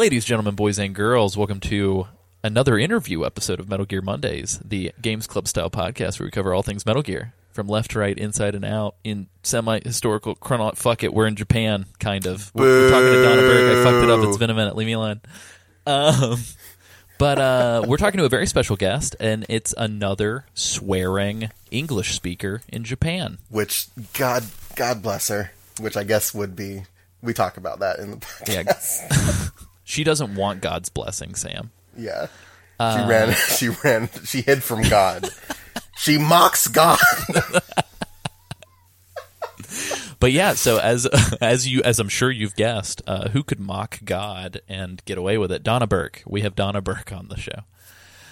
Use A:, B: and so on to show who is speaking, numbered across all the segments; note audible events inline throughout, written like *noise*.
A: Ladies, gentlemen, boys, and girls, welcome to another interview episode of Metal Gear Mondays, the Games Club style podcast where we cover all things Metal Gear from left to right, inside and out, in semi historical chrono. Fuck it, we're in Japan, kind of. We're, we're talking to Donna Burke. I fucked it up. It's been a minute. Leave me alone. Um, but uh, we're talking to a very special guest, and it's another swearing English speaker in Japan.
B: Which God, God bless her. Which I guess would be. We talk about that in the podcast.
A: Yeah. *laughs* she doesn't want God's blessing, Sam.
B: Yeah. She ran. *laughs* She ran. She hid from God. she mocks God.
A: But yeah, so as as you as I'm sure you've guessed, uh, who could mock God and get away with it? Donna Burke. We have Donna Burke on the show.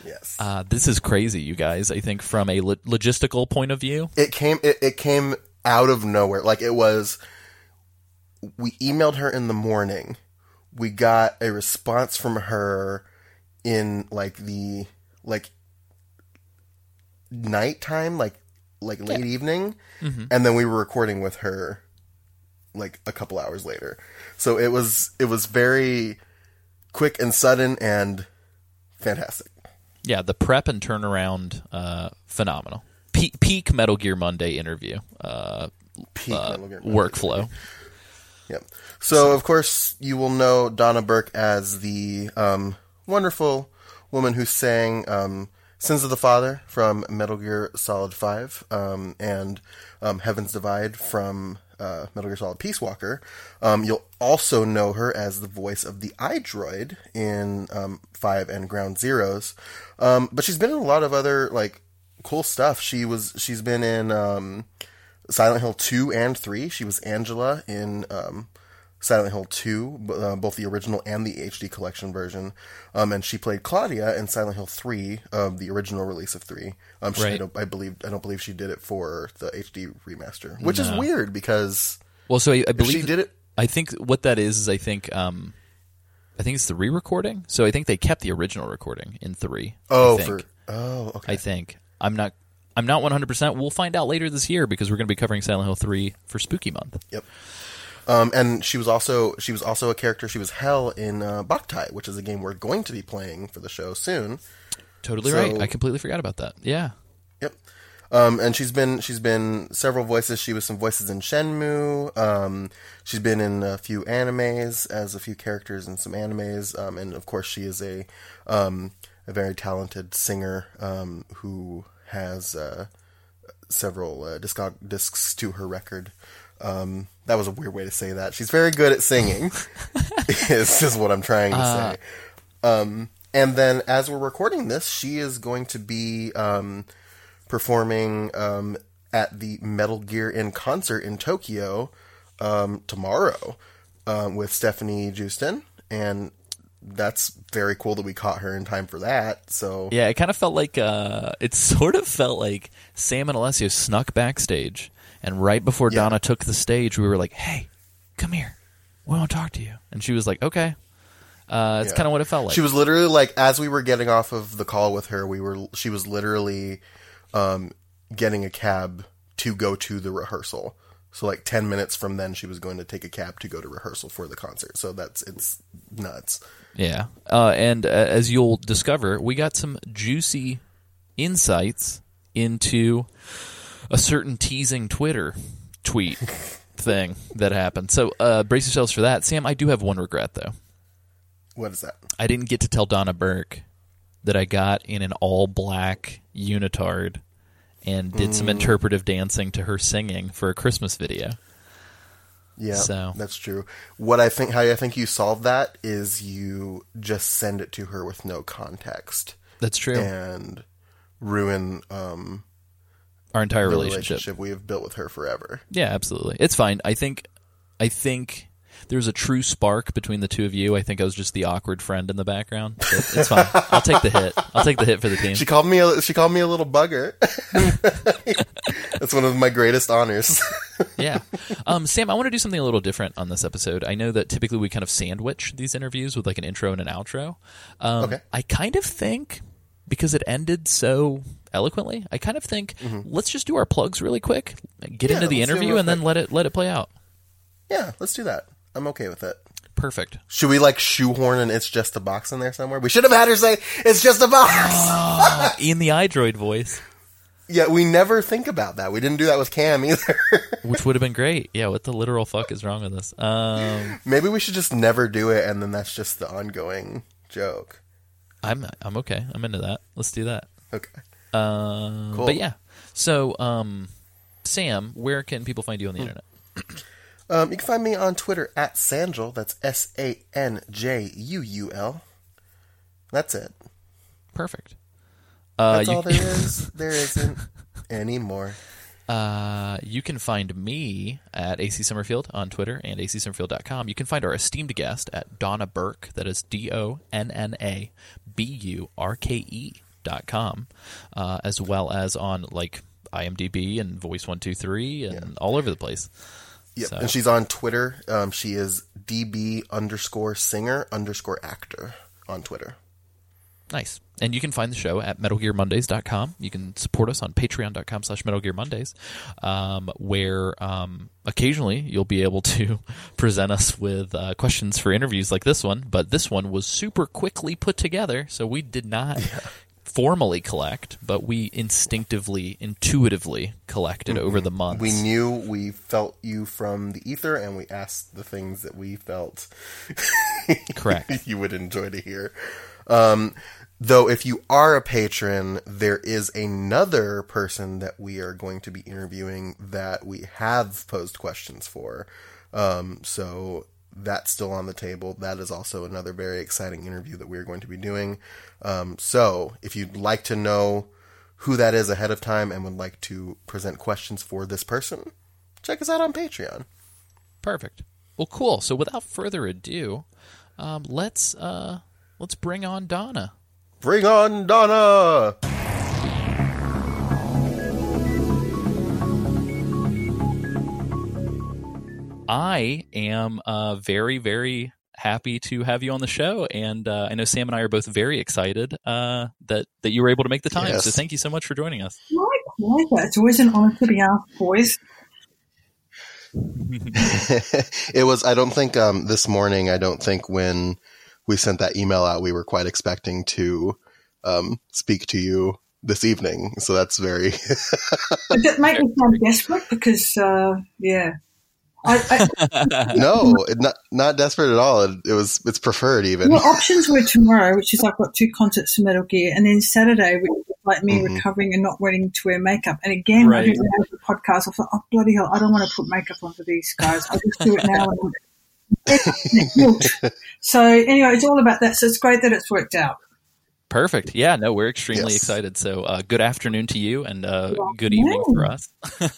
B: yes.
A: Uh, this is crazy, you guys. I think from a lo- logistical point of view,
B: it came. It, it came out of nowhere. Like it was. We emailed her in the morning. We got a response from her in like the like nighttime, like like late evening, and then we were recording with her like a couple hours later. So it was it was very quick and sudden and fantastic.
A: yeah, the prep and turnaround, uh, phenomenal. Peak, peak Metal Gear Monday interview uh,
B: Peak
A: uh,
B: Metal Gear.
A: workflow.
B: Yep. So, of course, you will know Donna Burke as the um, wonderful woman who sang um, "Sins of the Father" from Metal Gear Solid Five um, and um, "Heaven's Divide" from uh, Metal Gear Solid Peace Walker. Um, you'll also know her as the voice of the iDroid in um, Five and Ground Zeroes. Um, but she's been in a lot of other like cool stuff. She was she's been in. Silent Hill 2 and 3. She was Angela in um, Silent Hill 2, b- uh, both the original and the HD collection version. Um, and she played Claudia in Silent Hill 3, um, the original release of 3. Um, she, I,
A: Right.
B: don't, I believe I don't believe she did it for the HD remaster, which is weird because
A: Well, so I, I believe
B: she did it.
A: I think what that is is I think um, I think it's the re-recording. So I think they kept the original recording in three. I
B: Oh, for oh, okay.
A: I think I'm not. I'm not 100. percent We'll find out later this year because we're going to be covering Silent Hill 3 for Spooky Month.
B: Yep. Um, and she was also she was also a character. She was Hell in uh, Boktai, which is a game we're going to be playing for the show soon.
A: Totally
B: So-
A: right. I completely forgot about that. Yeah.
B: Yep. Um, and she's been she's been several voices. She was some voices in Shenmue. Um, she's been in a few animes as a few characters in some animes. Um, and of course, she is a um, a very talented singer um, who has uh, several uh, discog- discs to her record. Um, that was a weird way to say that. She's very good at singing. *laughs* is, is what I'm trying to say. Um, and then as we're recording this, she is going to be um, performing um, at the Metal Gear in concert in Tokyo um, tomorrow um, with Stefanie Joosten, and that's very cool that we caught her in time for that. So
A: Yeah. It kind of felt like. Uh, it *laughs* sort of felt like Sam and Alessio snuck backstage, and right before
B: Yeah.
A: Donna took the stage, we were like, "Hey, come here. We want to talk to you." And she was like, "Okay." Uh, it's
B: Yeah.
A: kind of what it felt like.
B: She was literally like, as we were getting off of the call with her, we were she was literally um, getting a cab to go to the rehearsal. So like ten minutes from then, she was going to take a cab to go to rehearsal for the concert. So that's it's nuts.
A: Yeah. Uh, and uh, as you'll discover, we got some juicy insights into a certain teasing Twitter tweet *laughs* thing that happened. So uh, brace yourselves for that. Sam, I do have one regret, though.
B: What is that?
A: I didn't get to tell Donna Burke that I got in an all black unitard and did some interpretive dancing to her singing for a Christmas video.
B: Yeah,
A: So-
B: that's true. What I think, how I think you solve that is you just send it to her with no context
A: That's true.
B: and ruin um,
A: Our entire
B: the
A: relationship.
B: relationship we have built with her forever.
A: Yeah, absolutely. It's fine. I think I think there's a true spark between the two of you. I think I was just the awkward friend in the background. But it's fine. *laughs* I'll take the hit. I'll take the hit for the team.
B: She called me a she called me a little bugger. *laughs* That's one of my greatest honors. *laughs*
A: Yeah. Um, Sam, I want to do something a little different on this episode. I know that typically we kind of sandwich these interviews with like an intro and an outro. Um,
B: Okay.
A: I kind of think because it ended so eloquently, I kind of think let's just do our plugs really quick, get
B: Yeah,
A: into the
B: let's do it
A: interview, and then let it let it play out.
B: yeah, let's do that. I'm okay with it.
A: Perfect.
B: Should we like shoehorn an "It's just a box" in there somewhere? We should have had her say "It's just a box."
A: in the iDroid voice,
B: yeah, we never think about that. We didn't do that with Cam either. *laughs*
A: which would have been great. Yeah, what the literal fuck is wrong with this? Um,
B: Maybe we should just never do it, and then that's just the ongoing joke.
A: I'm I'm okay. I'm into that. Let's do that.
B: Okay.
A: Um,
B: Cool.
A: But yeah. So, um, Sam, where can people find
B: Hmm.
A: you on the internet? *clears throat*
B: Um, you can find me on Twitter at Sanjul. That's S A N J U U L. That's it.
A: Perfect. Uh,
B: That's all there is. There isn't *laughs* anymore.
A: Uh, you can find me at AC Summerfield on Twitter and acsummerfield.com. You can find our esteemed guest at Donna Burke. That is D O N N A B U R K E dot com, uh, as well as on like IMDb and Voice One Two Three and all over the place.
B: Yep.
A: So-
B: And she's on Twitter. Um, she is DB underscore singer underscore actor on Twitter.
A: Nice. And you can find the show at MetalGearMondays.com. You can support us on Patreon.com slash MetalGearMondays, um, where um, occasionally you'll be able to *laughs* present us with uh, questions for interviews like this one. But this one was super quickly put together, so we did not *laughs* formally collect, but we instinctively, intuitively collected over the months.
B: We knew we felt you from the ether, and we asked the things that we felt *laughs*
A: Correct.
B: you would enjoy to hear. Um, though, if you are a patron, there is another person that we are going to be interviewing that we have posed questions for. Um, so that's still on the table. That is also another very exciting interview that we're going to be doing. Um, so if you'd like to know who that is ahead of time and would like to present questions for this person, check us out on Patreon.
A: Perfect. Well, cool. So without further ado, um, let's uh, let's bring on Donna.
B: Bring on Donna!
A: I am uh, very, very happy to have you on the show, and uh, I know Sam and I are both very excited uh, that that you were able to make the time.
B: Yes.
A: So thank you so much for joining us.
C: My pleasure. It's always an honor to be asked, boys. *laughs* *laughs*
B: it was i don't think um, this morning i don't think when we sent that email out we were quite expecting to um, speak to you this evening so that's very
C: It did make me sound desperate because, uh, yeah. I, I, *laughs*
B: no not not desperate at all it, it was it's preferred even
C: well, options were tomorrow, which is I've got two concerts for Metal Gear, and then Saturday, which is like me
B: Mhm.
C: recovering and not wanting to wear makeup. And again, I
A: Right.
C: didn't have the podcast. I thought, oh, bloody hell, I don't want to put makeup on for these guys. I'll just do it now. And *laughs* *laughs* so anyway, it's all about that. So it's great that it's worked out.
A: Perfect. Yeah, no, we're extremely
B: Yes.
A: excited. So, uh, good afternoon to you, and uh,
C: Good
A: good evening for us.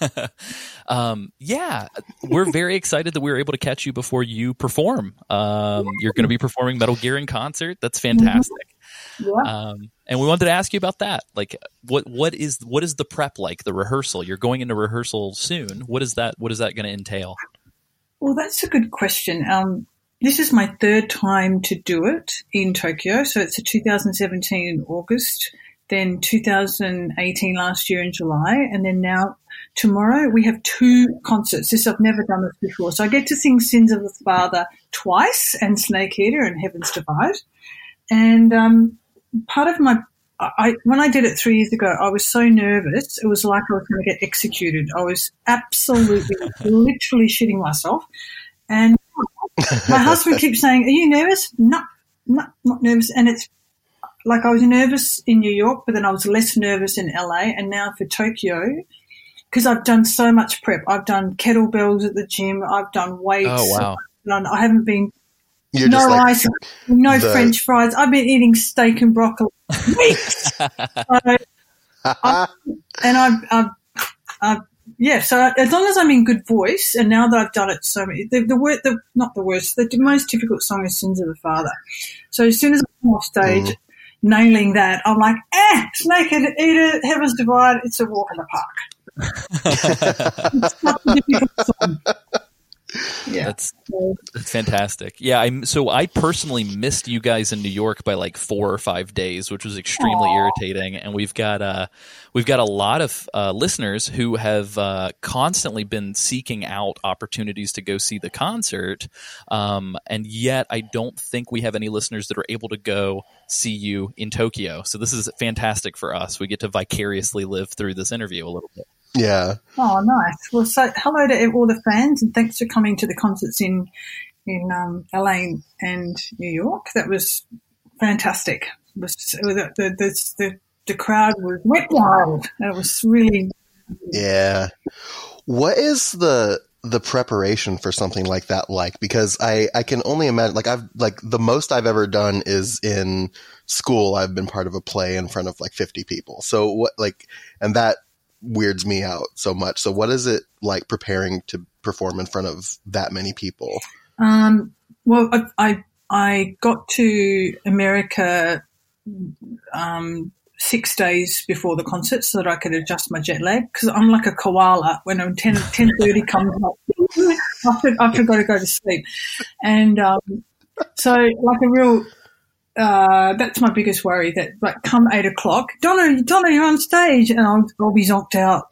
A: *laughs* um, yeah, we're very excited that we were able to catch you before you perform. Um, you're going to be performing Metal Gear in concert. That's fantastic.
C: Yeah.
A: Um, and we wanted to ask you about that. Like, what what is what is the prep like? The rehearsal. You're going into rehearsal soon. What is that? What is that going to entail?
C: Well, that's a good question. Um, this is my third time to do it in Tokyo. So it's a 2017 in August, then 2018 last year in July, and then now tomorrow we have two concerts. This I've never done this before. So I get to sing Sins of the Father twice and Snake Eater and Heaven's Divide. And um, part of my I, when I did it three years ago, I was so nervous. It was like I was going to get executed. I was absolutely, literally shitting myself. And my husband keeps saying, "Are you nervous?" No, no, not nervous. And it's like I was nervous in New York, but then I was less nervous in LA. And now for Tokyo, because I've done so much prep. I've done kettlebells at the gym. I've done weights.
A: Oh wow!
C: I've done- I haven't been
B: you're
C: no
B: just like
C: ice, no
B: the-
C: French fries. I've been eating steak and broccoli for *laughs* weeks. So, and I've, I've, I've, yeah. So as long as I'm in good voice, and now that I've done it so many, the, the word, the not the worst, the most difficult song is "Sins of the Father." So as soon as I'm off stage,
B: Mm.
C: nailing that, I'm like, eh, Snake Eater, Heaven's Divide. It's a walk in the park. *laughs* It's not a difficult song. Yeah.
A: That's that's fantastic. Yeah, I'm so I personally missed you guys in New York by like four or five days, which was extremely
C: Aw.
A: irritating. And we've got uh we've got a lot of uh, listeners who have uh, constantly been seeking out opportunities to go see the concert, um, and yet I don't think we have any listeners that are able to go see you in Tokyo. So this is fantastic for us. We get to vicariously live through this interview a little bit.
B: Yeah.
C: Oh, nice. Well, so hello to all the fans, and thanks for coming to the concerts in in um, LA and New York. That was fantastic. It was the, the the the crowd was went wild. It was really
B: Yeah. What is the the preparation for something like that like? Because I I can only imagine like I've like the most I've ever done is in school. I've been part of a play in front of like 50 people. So what like and that weirds me out so much. So what is it like preparing to perform in front of that many people?
C: Um, well, I, I I got to America um, six days before the concert so that I could adjust my jet lag because I'm like a koala. When I'm 10, *laughs* 10.30 comes up, after after I got to go to sleep, and um, so like a real. Uh, that's my biggest worry. That like come eight o'clock, Donna, Donna, you're on stage, and I'll, I'll be zonked out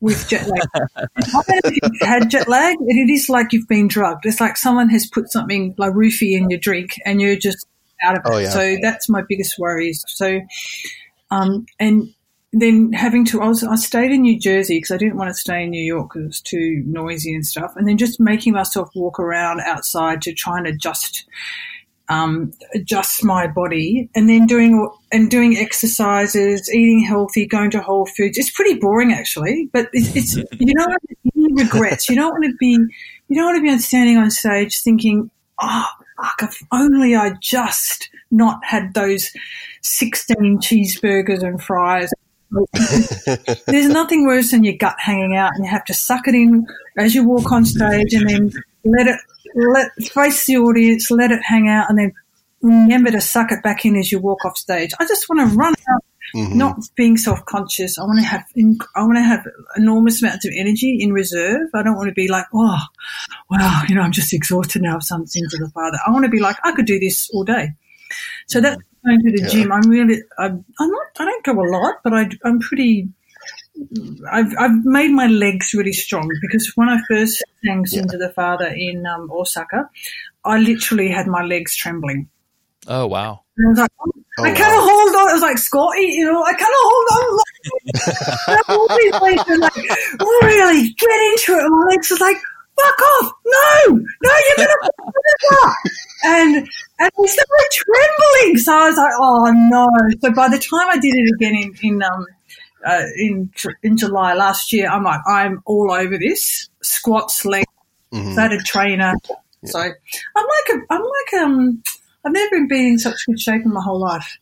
C: with jet lag. I don't know if you've had jet lag, and it is like you've been drugged. It's like someone has put something like roofie in your drink, and you're just out of it.
B: Oh, yeah.
C: So that's my biggest worries. So, um, and then having to, I was, I stayed in New Jersey because I didn't want to stay in New York because it was too noisy and stuff. And then just making myself walk around outside to try and adjust um, adjust my body and then doing and doing exercises, eating healthy, going to Whole Foods. It's pretty boring actually, but it's, it's *laughs* you know you regrets. You don't want to be you don't want to be standing on stage thinking, oh fuck, if only I just not had those sixteen cheeseburgers and fries. *laughs* There's nothing worse than your gut hanging out and you have to suck it in as you walk on stage and then let it let face the audience, let it hang out, and then remember to suck it back in as you walk off stage. I just want to run out,
B: Mhm.
C: not being self conscious. I want to have I want to have enormous amounts of energy in reserve. I don't want to be like, oh, wow, you know, I'm just exhausted now of some sins of the Father. I want to be like, I could do this all day. So that's going to the
B: Yeah.
C: gym. I'm really, I'm, I'm not, I don't go a lot, but I, I'm pretty. I've, I've made my legs really strong because when I first sang Sins of the Father in um, Osaka, I literally had my legs trembling.
A: Oh wow.
C: And I was like, oh,
B: Oh,
C: I cannot
B: wow.
C: hold on. It was like Scotty, you know, I cannot hold on. And I'm all these ways to, like, really get into it. And my legs was like, fuck off. No, no, you're going *laughs* to fuck this up. And, and we started trembling. So I was like, oh no. So by the time I did it again in, in, um, uh, in, in July last year, I'm like, I'm all over this squats, legs,
B: Mhm.
C: started trainer. So I'm like a, I'm like um, I've never been in such good shape in my whole life.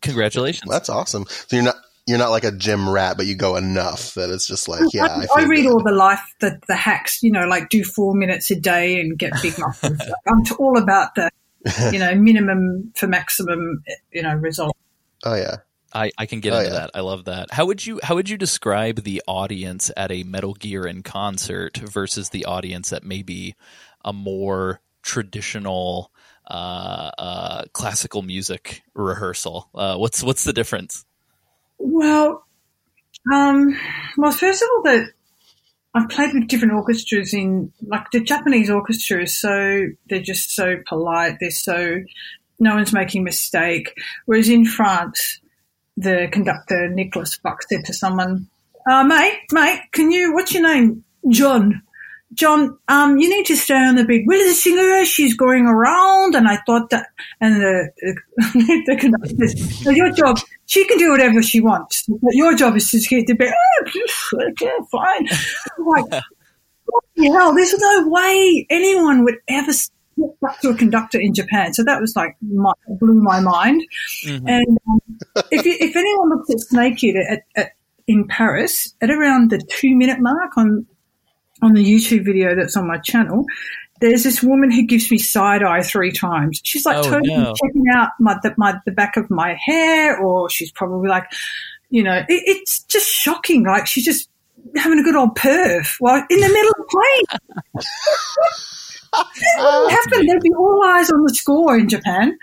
A: Congratulations.
B: That's awesome. So you're not you're not like a gym rat, but you go enough that it's just like, yeah.
C: I,
B: I,
C: I read
B: good.
C: all the life, the, the hacks, you know, like do four minutes a day and get big muscles. *laughs* I'm t- all about the, you know, *laughs* minimum for maximum, you know, result.
B: Oh yeah.
A: I, I can get
B: Oh,
A: into
B: yeah.
A: that. I love that. How would you how would you describe the audience at a Metal Gear in concert versus the audience at maybe a more traditional uh, uh, classical music rehearsal? Uh, what's what's the difference?
C: Well, um, well, first of all, that I've played with different orchestras in, like the Japanese orchestra is so, they're just so polite. They're so, no one's making a mistake. Whereas in France, the conductor, Nicholas Buc, said to someone, uh, mate, mate, can you, what's your name? John. John, um, you need to stay on the beat. Where is the singer? She's going around. And I thought that, and the, the *laughs* conductor says, "No, your job, she can do whatever she wants. But your job is to get the beat. Oh, okay, fine. Like, *laughs* hell, there's no way anyone would ever back to a conductor in Japan. So that was like, my, blew my mind.
A: Mhm.
C: And um, if, you, if anyone looks at Snake Eater at, at, in Paris, at around the two minute mark on on the YouTube video that's on my channel, there's this woman who gives me side eye three times. She's like
A: Oh,
C: totally
A: no.
C: checking out my the, my the back of my hair, or she's probably like, you know, it, it's just shocking. Like she's just having a good old perv while in the middle of the plane. *laughs* what happened? There'd be all eyes on the score in Japan,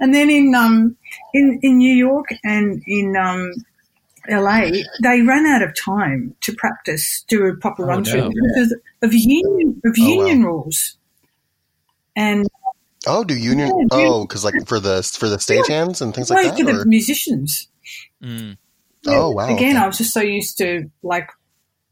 C: and then in um in in New York and in um LA, they ran out of time to practice, do a proper
A: Oh,
C: run through
A: no.
C: because of union of
B: Oh, wow.
C: union rules. And
B: Oh, do union?
C: Yeah, do-
B: Oh, because like for the for the stagehands and things like that.
C: for the
B: or-
C: musicians.
A: Mm.
B: Oh, wow,
C: Again,
B: okay.
C: I was just so used to like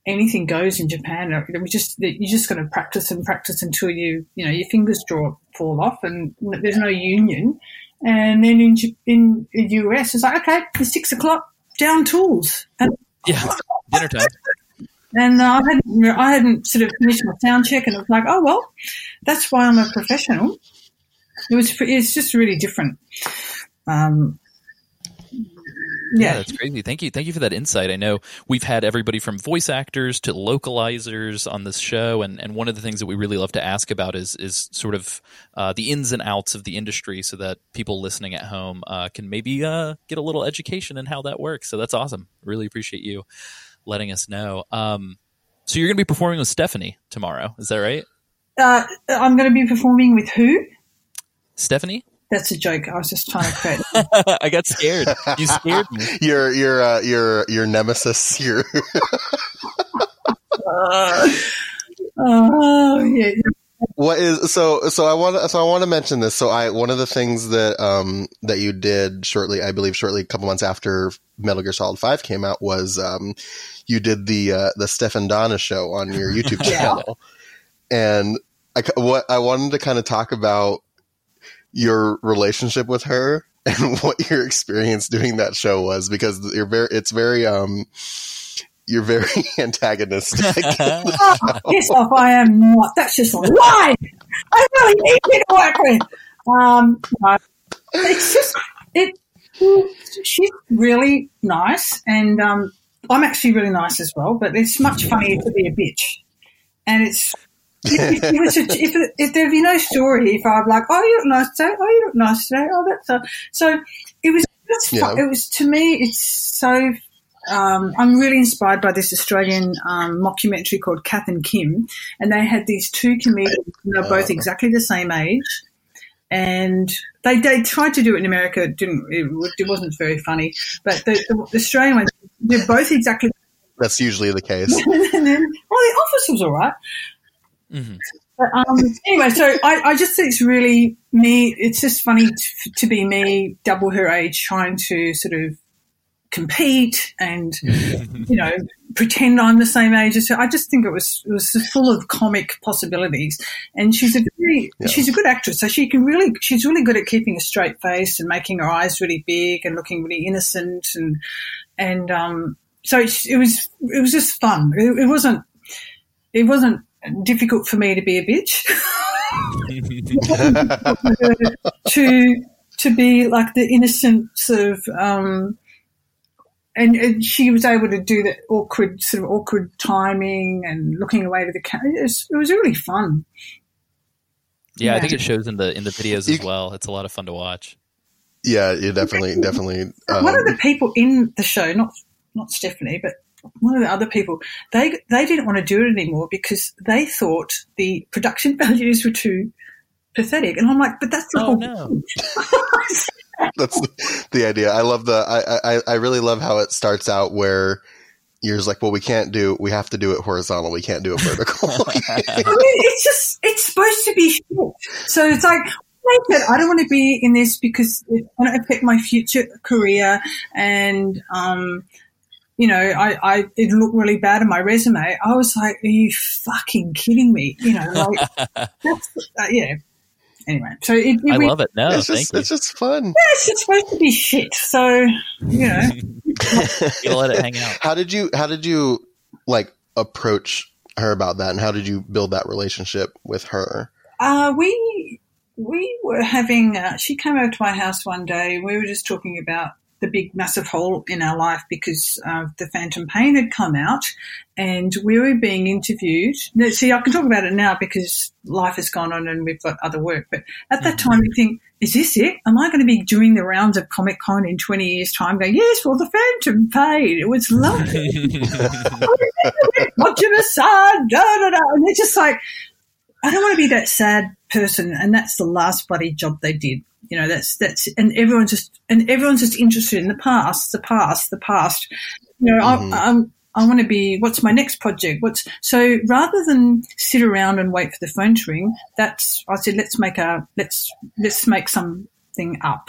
C: anything goes in Japan. Was just you're just going to practice and practice until you you know your fingers draw fall off, and there's no union. And then in in the US, it's like okay, it's six o'clock, down tools, and
A: Yeah, dinner time. *laughs*
C: and I hadn't I hadn't sort of finished my sound check, and it was like, oh well, that's why I'm a professional. It was it's just really different. Um,
A: Yeah,
C: yeah,
A: that's crazy. Thank you. Thank you for that insight. I know we've had everybody from voice actors to localizers on this show, and, and one of the things that we really love to ask about is is sort of uh, the ins and outs of the industry, so that people listening at home uh, can maybe uh, get a little education in how that works. So that's awesome. Really appreciate you letting us know. Um, so you're going to be performing with Stefanie tomorrow. Is that right,
C: uh, I'm going to be performing with who?
A: Stefanie?
C: That's a joke. I was just trying to create. *laughs*
A: I got scared. You scared me. *laughs*
B: your your uh, your your nemesis. Your *laughs*
C: Oh yeah,
B: what is so so I want so I want to mention this. So I one of the things that um that you did shortly, I believe shortly a couple months after Metal Gear Solid Five came out was um you did the uh, the Stefan Donna show on your YouTube
C: Yeah.
B: channel, and I what I wanted to kind of talk about your relationship with her *laughs* and what your experience doing that show was because you're very it's very um you're very *laughs* antagonistic.
C: oh, *laughs* piss off! I am not. That's just a lie. I really need you to work with. Um, no. it's just it. She's really nice, and um, I'm actually really nice as well. But it's much funnier to be a bitch, and it's. If, if, it was a, if, if there'd be no story, if I'm like, oh, you look nice today, oh, you look nice today, oh, that's a, so it was.
B: Yeah.
C: It was to me. It's so um, I'm really inspired by this Australian um, mockumentary called Kath and Kim, and they had these two comedians, and they're both
B: Oh.
C: exactly the same age, and they they tried to do it in America. It didn't it, it wasn't very funny, but the, the Australian ones they're both exactly.
B: That's usually the case. *laughs*
C: and then, well, the office was all right.
A: Mhm.
C: But um, anyway, so I, I just think it's really me. It's just funny to, to be me, double her age, trying to sort of compete and you know pretend I'm the same age as her. I just think it was it was full of comic possibilities, and she's a very
B: Yeah.
C: she's a good actress. So she can really she's really good at keeping a straight face and making her eyes really big and looking really innocent and and um, so it, it was it was just fun. It, it wasn't it wasn't difficult for me to be a bitch. *laughs* to to be like the innocence of um and, and she was able to do that awkward sort of awkward timing and looking away to the camera. It was, it was really fun.
A: Yeah, I think it shows in the in the videos
B: You
A: as well. It's a lot of fun to watch.
B: yeah, you definitely, definitely. Um,
C: one of the people in the show, not not Stefanie, but one of the other people, they they didn't want to do it anymore because they thought the production *laughs* values were too pathetic. And I'm like, but that's the
A: Oh,
C: whole
A: no. *laughs*
B: that's the, the idea. I love the. I, I I really love how it starts out where you're just like, well, we can't do. We have to do it horizontal. We can't do it vertical. *laughs*
C: I mean, it's just it's supposed to be shit. So it's like I said, I don't want to be in this because it's going to affect my future career, and um, you know, I, I it looked really bad on my resume. I was like, are you fucking kidding me? You know, like *laughs* that's uh, yeah. Anyway, so it, it,
A: I
C: we-
A: love it. No,
B: it's
A: thank
B: just,
A: you.
B: it's just fun.
C: Yeah, it's just supposed to be shit. So you know, *laughs*
A: you let it hang out.
B: How did you? How did you like approach her about that, and how did you build that relationship with her?
C: Uh, we we were having. Uh, she came over to my house one day. We were just talking about the big massive hole in our life because uh, the Phantom Pain had come out, and we were being interviewed. Now, See, I can talk about it now because life has gone on and we've got other work. But at that time, you think is this it? Am I going to be doing the rounds of Comic Con in 20 years' time going, yes, well, the Phantom Pain, it was lovely. *laughs* Kojima san, da, da, da. And they're just like, I don't want to be that sad person. And that's the last bloody job they did. You know, that's, that's, and everyone's just, and everyone's just interested in the past, the past, the past. You know,
B: Mhm.
C: I, I'm, I want to be, what's my next project? What's, so rather than sit around and wait for the phone to ring, that's, I said, let's make a, let's, let's make something up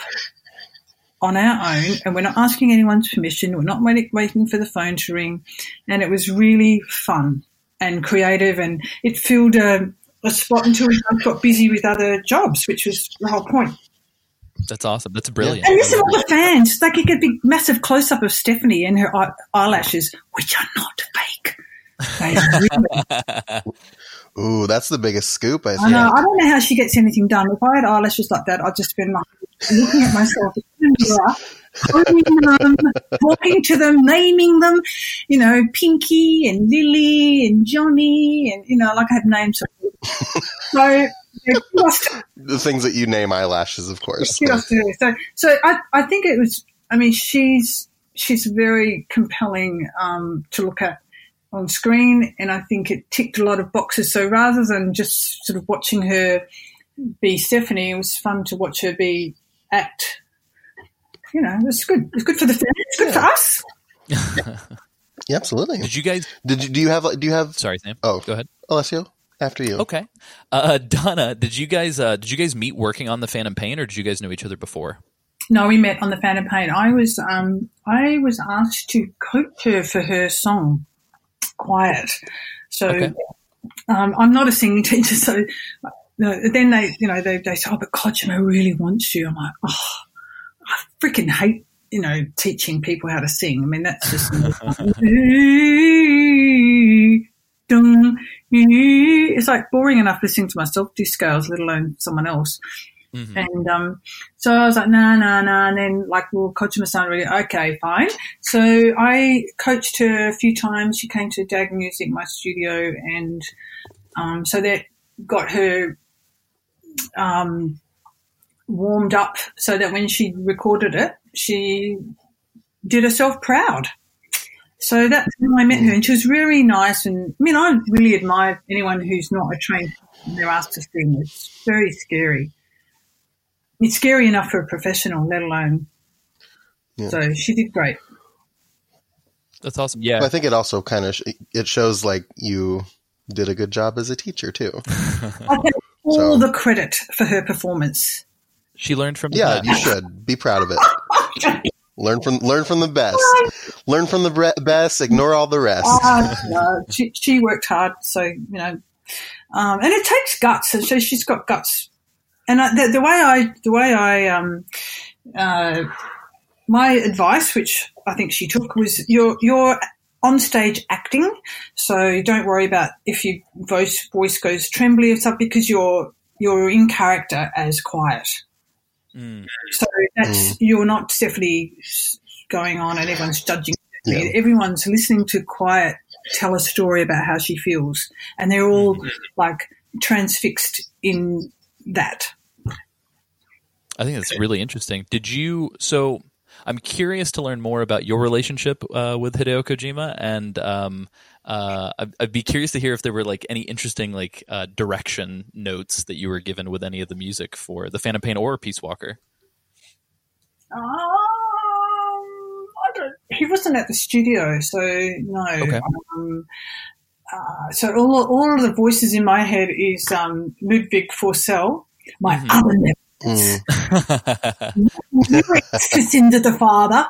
C: on our own and we're not asking anyone's permission. We're not waiting, waiting for the phone to ring. And it was really fun and creative and it filled a, a spot until we got busy with other jobs, which was the whole point.
A: That's awesome. That's brilliant.
C: And listen, all the fans, It's like you get a big, massive close up of Stefanie and her eye- eyelashes, which are not fake. They *laughs* really
B: Ooh, that's the biggest scoop. I
C: I
B: think.
C: know. I don't know how she gets anything done. If I had eyelashes like that, I'd just been like looking at myself in the mirror, owning them, talking to them, naming them. You know, Pinky and Lily and Johnny, and you know, like I have names. so yeah,
B: The things that you name eyelashes, of course.
C: her. So, so I, I think it was. I mean, she's she's very compelling um, to look at on screen, and I think it ticked a lot of boxes. So rather than just sort of watching her be Stefanie, it was fun to watch her be act. You know, it's good. It's good for the fans. It's good for us. *laughs*
B: Yeah, absolutely.
A: Did you guys?
B: Did you do you have do you have
A: Sorry, Sam.
B: Oh.
A: go ahead.
B: Alessio after you?
A: Okay, uh, Donna, did you guys uh, did you guys meet working on the Phantom Pain, or did you guys know each other before?
C: No, we met on the Phantom Pain. I was um, I was asked to coach her for her song, Quiet. So
A: Okay.
C: um, I'm not a singing *laughs* teacher, so no, then they, you know, they, they say, oh, but Kojima really wants you. I'm like, oh, I freaking hate, you know, teaching people how to sing. I mean, that's just. *laughs* *laughs* it's like boring enough listening to myself do scales, let alone someone else.
A: Mhm.
C: And um, so I was like, nah, nah, nah. And then, like, well, Kojima san really, okay, fine. So I coached her a few times. She came to Dag Music, my studio, and um, so that got her um, warmed up so that when she recorded it, she did herself proud. So that's how I met her, and she was really nice. And I mean, I really admire anyone who's not a trained and they're asked to sing. It's very scary. It's scary enough for a professional, let alone.
B: Yeah.
C: So she did great.
A: That's awesome. Yeah,
B: I think it also kind of sh- it shows like you did a good job as a teacher too.
C: I *laughs* take all
B: So-
C: the credit for her performance.
A: She learned from the
B: Yeah,
A: best.
B: you should be proud of it. Learn from learn from the best. Learn from the bre- best. Ignore all the rest.
C: Uh, no, *laughs* she, she worked hard, so you know, um, and it takes guts. And so she's got guts. And I, the, the way I, the way I, um, uh, my advice, which I think she took, was your your on stage acting. So don't worry about if your voice voice goes trembly or something because you're you're in character as quiet.
A: Mm.
C: So that's you're not Stefanie going on and everyone's judging. Stefanie. Everyone's listening to Quiet tell a story about how she feels, and they're all like transfixed in that.
A: I think that's really interesting. Did you? So I'm curious to learn more about your relationship uh, with Hideo Kojima, and um, uh, I'd, I'd be curious to hear if there were like any interesting like uh, direction notes that you were given with any of the music for the Phantom Pain or Peace Walker.
C: Um, I don't. He wasn't at the studio, so no.
A: Okay.
C: Um, uh, so all all of the voices in my head is um, Ludvig Forssell, my
A: Mhm.
C: other nephew.
B: Mm. *laughs*
C: lyrics to Sins of the Father.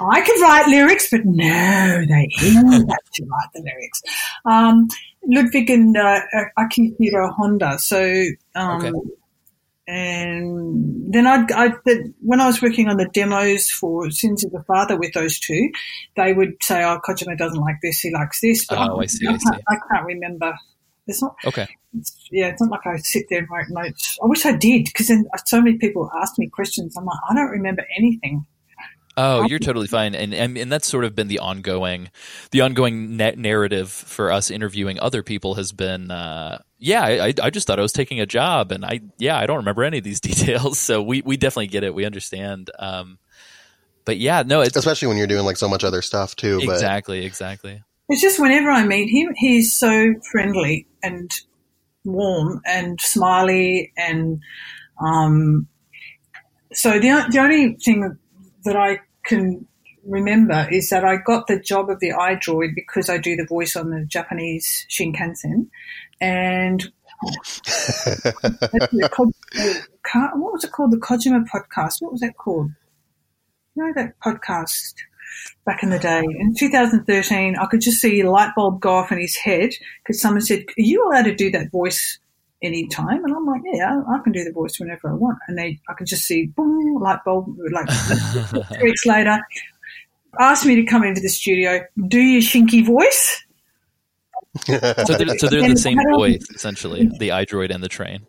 C: I could write lyrics, but no, they he had to write the lyrics. Um, Ludvig and uh, Akihiro Honda. So, um,
A: Okay.
C: and then I, I the, when I was working on the demos for Sins of the Father with those two, they would say, "Oh, Kojima doesn't like this; he likes this." But
A: Oh, I see, I
C: can't,
A: see.
C: I can't remember. It's not
A: okay.
C: it's, yeah, it's not like I sit there and write notes. I wish I did because then so many people ask me questions. I'm like, I don't remember anything.
A: Oh, you're totally fine, and, and and that's sort of been the ongoing, the ongoing net narrative for us interviewing other people has been, uh, yeah, I, I just thought I was taking a job, and I yeah, I don't remember any of these *laughs* details, so we we definitely get it, we understand. Um, but yeah, no, it's
B: especially when you're doing like so much other stuff too. But
A: exactly, exactly.
C: It's just whenever I meet him, he's so friendly and warm and smiley, and um, so the the only thing that I can remember is that I got the job of the iDroid because I do the voice on the Japanese Shinkansen, and *laughs* *laughs* what was it called? The Kojima podcast. What was that called? You know that podcast back in the day. In 2013, I could just see a light bulb go off in his head because someone said, "Are you allowed to do that voice anytime?" And I'm like, "Yeah, I can do the voice whenever I want." And they, I could just see, boom, light bulb. Like *laughs* three weeks later, asked me to come into the studio, do your Shinky voice.
A: so they're, so they're the same voice essentially, the iDroid and the train.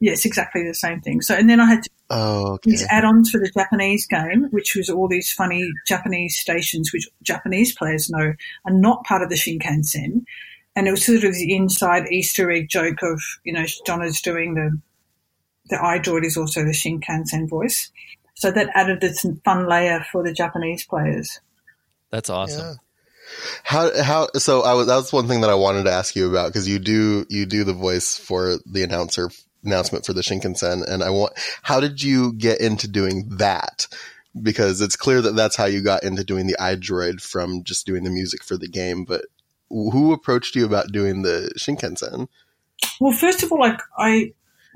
C: Yes, exactly the same thing. So, and then I had to
B: oh, okay.
C: these add-ons for the Japanese game, which was all these funny Japanese stations, which Japanese players know are not part of the Shinkansen. And it was sort of the inside Easter egg joke of, you know, Donna's doing the, the iDroid is also the Shinkansen voice. So that added this fun layer for the Japanese players.
A: That's awesome. Yeah.
B: How how so I was that's one thing that I wanted to ask you about because you do you do the voice for the announcer announcement for the Shinkansen, and I want how did you get into doing that? Because it's clear that that's how you got into doing the iDroid from just doing the music for the game. But who approached you about doing the Shinkansen?
C: Well, first of all, like I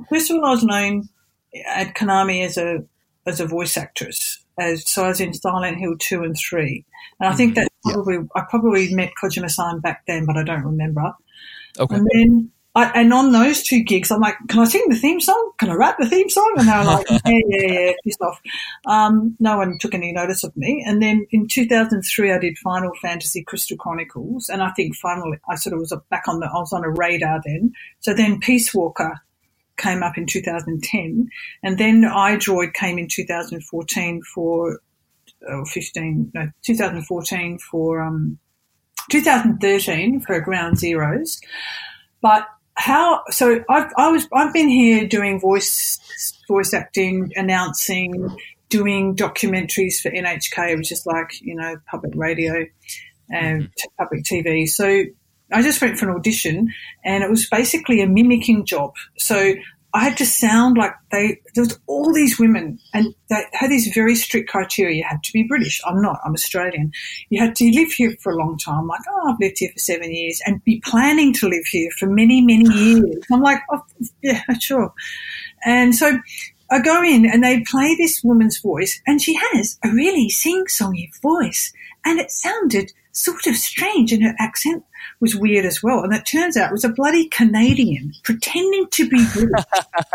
C: first of all, I was known at Konami as a as a voice actress. As so, I was in Silent Hill two and three, and I think mm-hmm. that probably yeah. I probably met Kojima-san back then, but I don't remember.
A: Okay.
C: And then I, and on those two gigs, I'm like, can I sing the theme song? Can I rap the theme song? And they're like, *laughs* yeah, yeah, yeah, piss off. Um, no one took any notice of me. And then in 2003, I did Final Fantasy Crystal Chronicles. And I think finally, I sort of was back on the, I was on a radar then. So then Peace Walker came up in 2010. And then iDroid came in 2014 for, uh, 15, no, 2014 for, um, 2013 for Ground Zeroes. But how so I've I was I've been here doing voice voice acting, announcing, doing documentaries for NHK, which is like you know public radio and mm-hmm. public TV. So I just went for an audition, and it was basically a mimicking job. So I had to sound like they, there was all these women and they had these very strict criteria. You had to be British. I'm not, I'm Australian. You had to live here for a long time. Like, oh, I've lived here for seven years and be planning to live here for many, many years. I'm like, oh, yeah, sure. And so I go in and they play this woman's voice and she has a really sing-songy voice and it sounded sort of strange and her accent was weird as well. And it turns out it was a bloody Canadian pretending to be British. *laughs*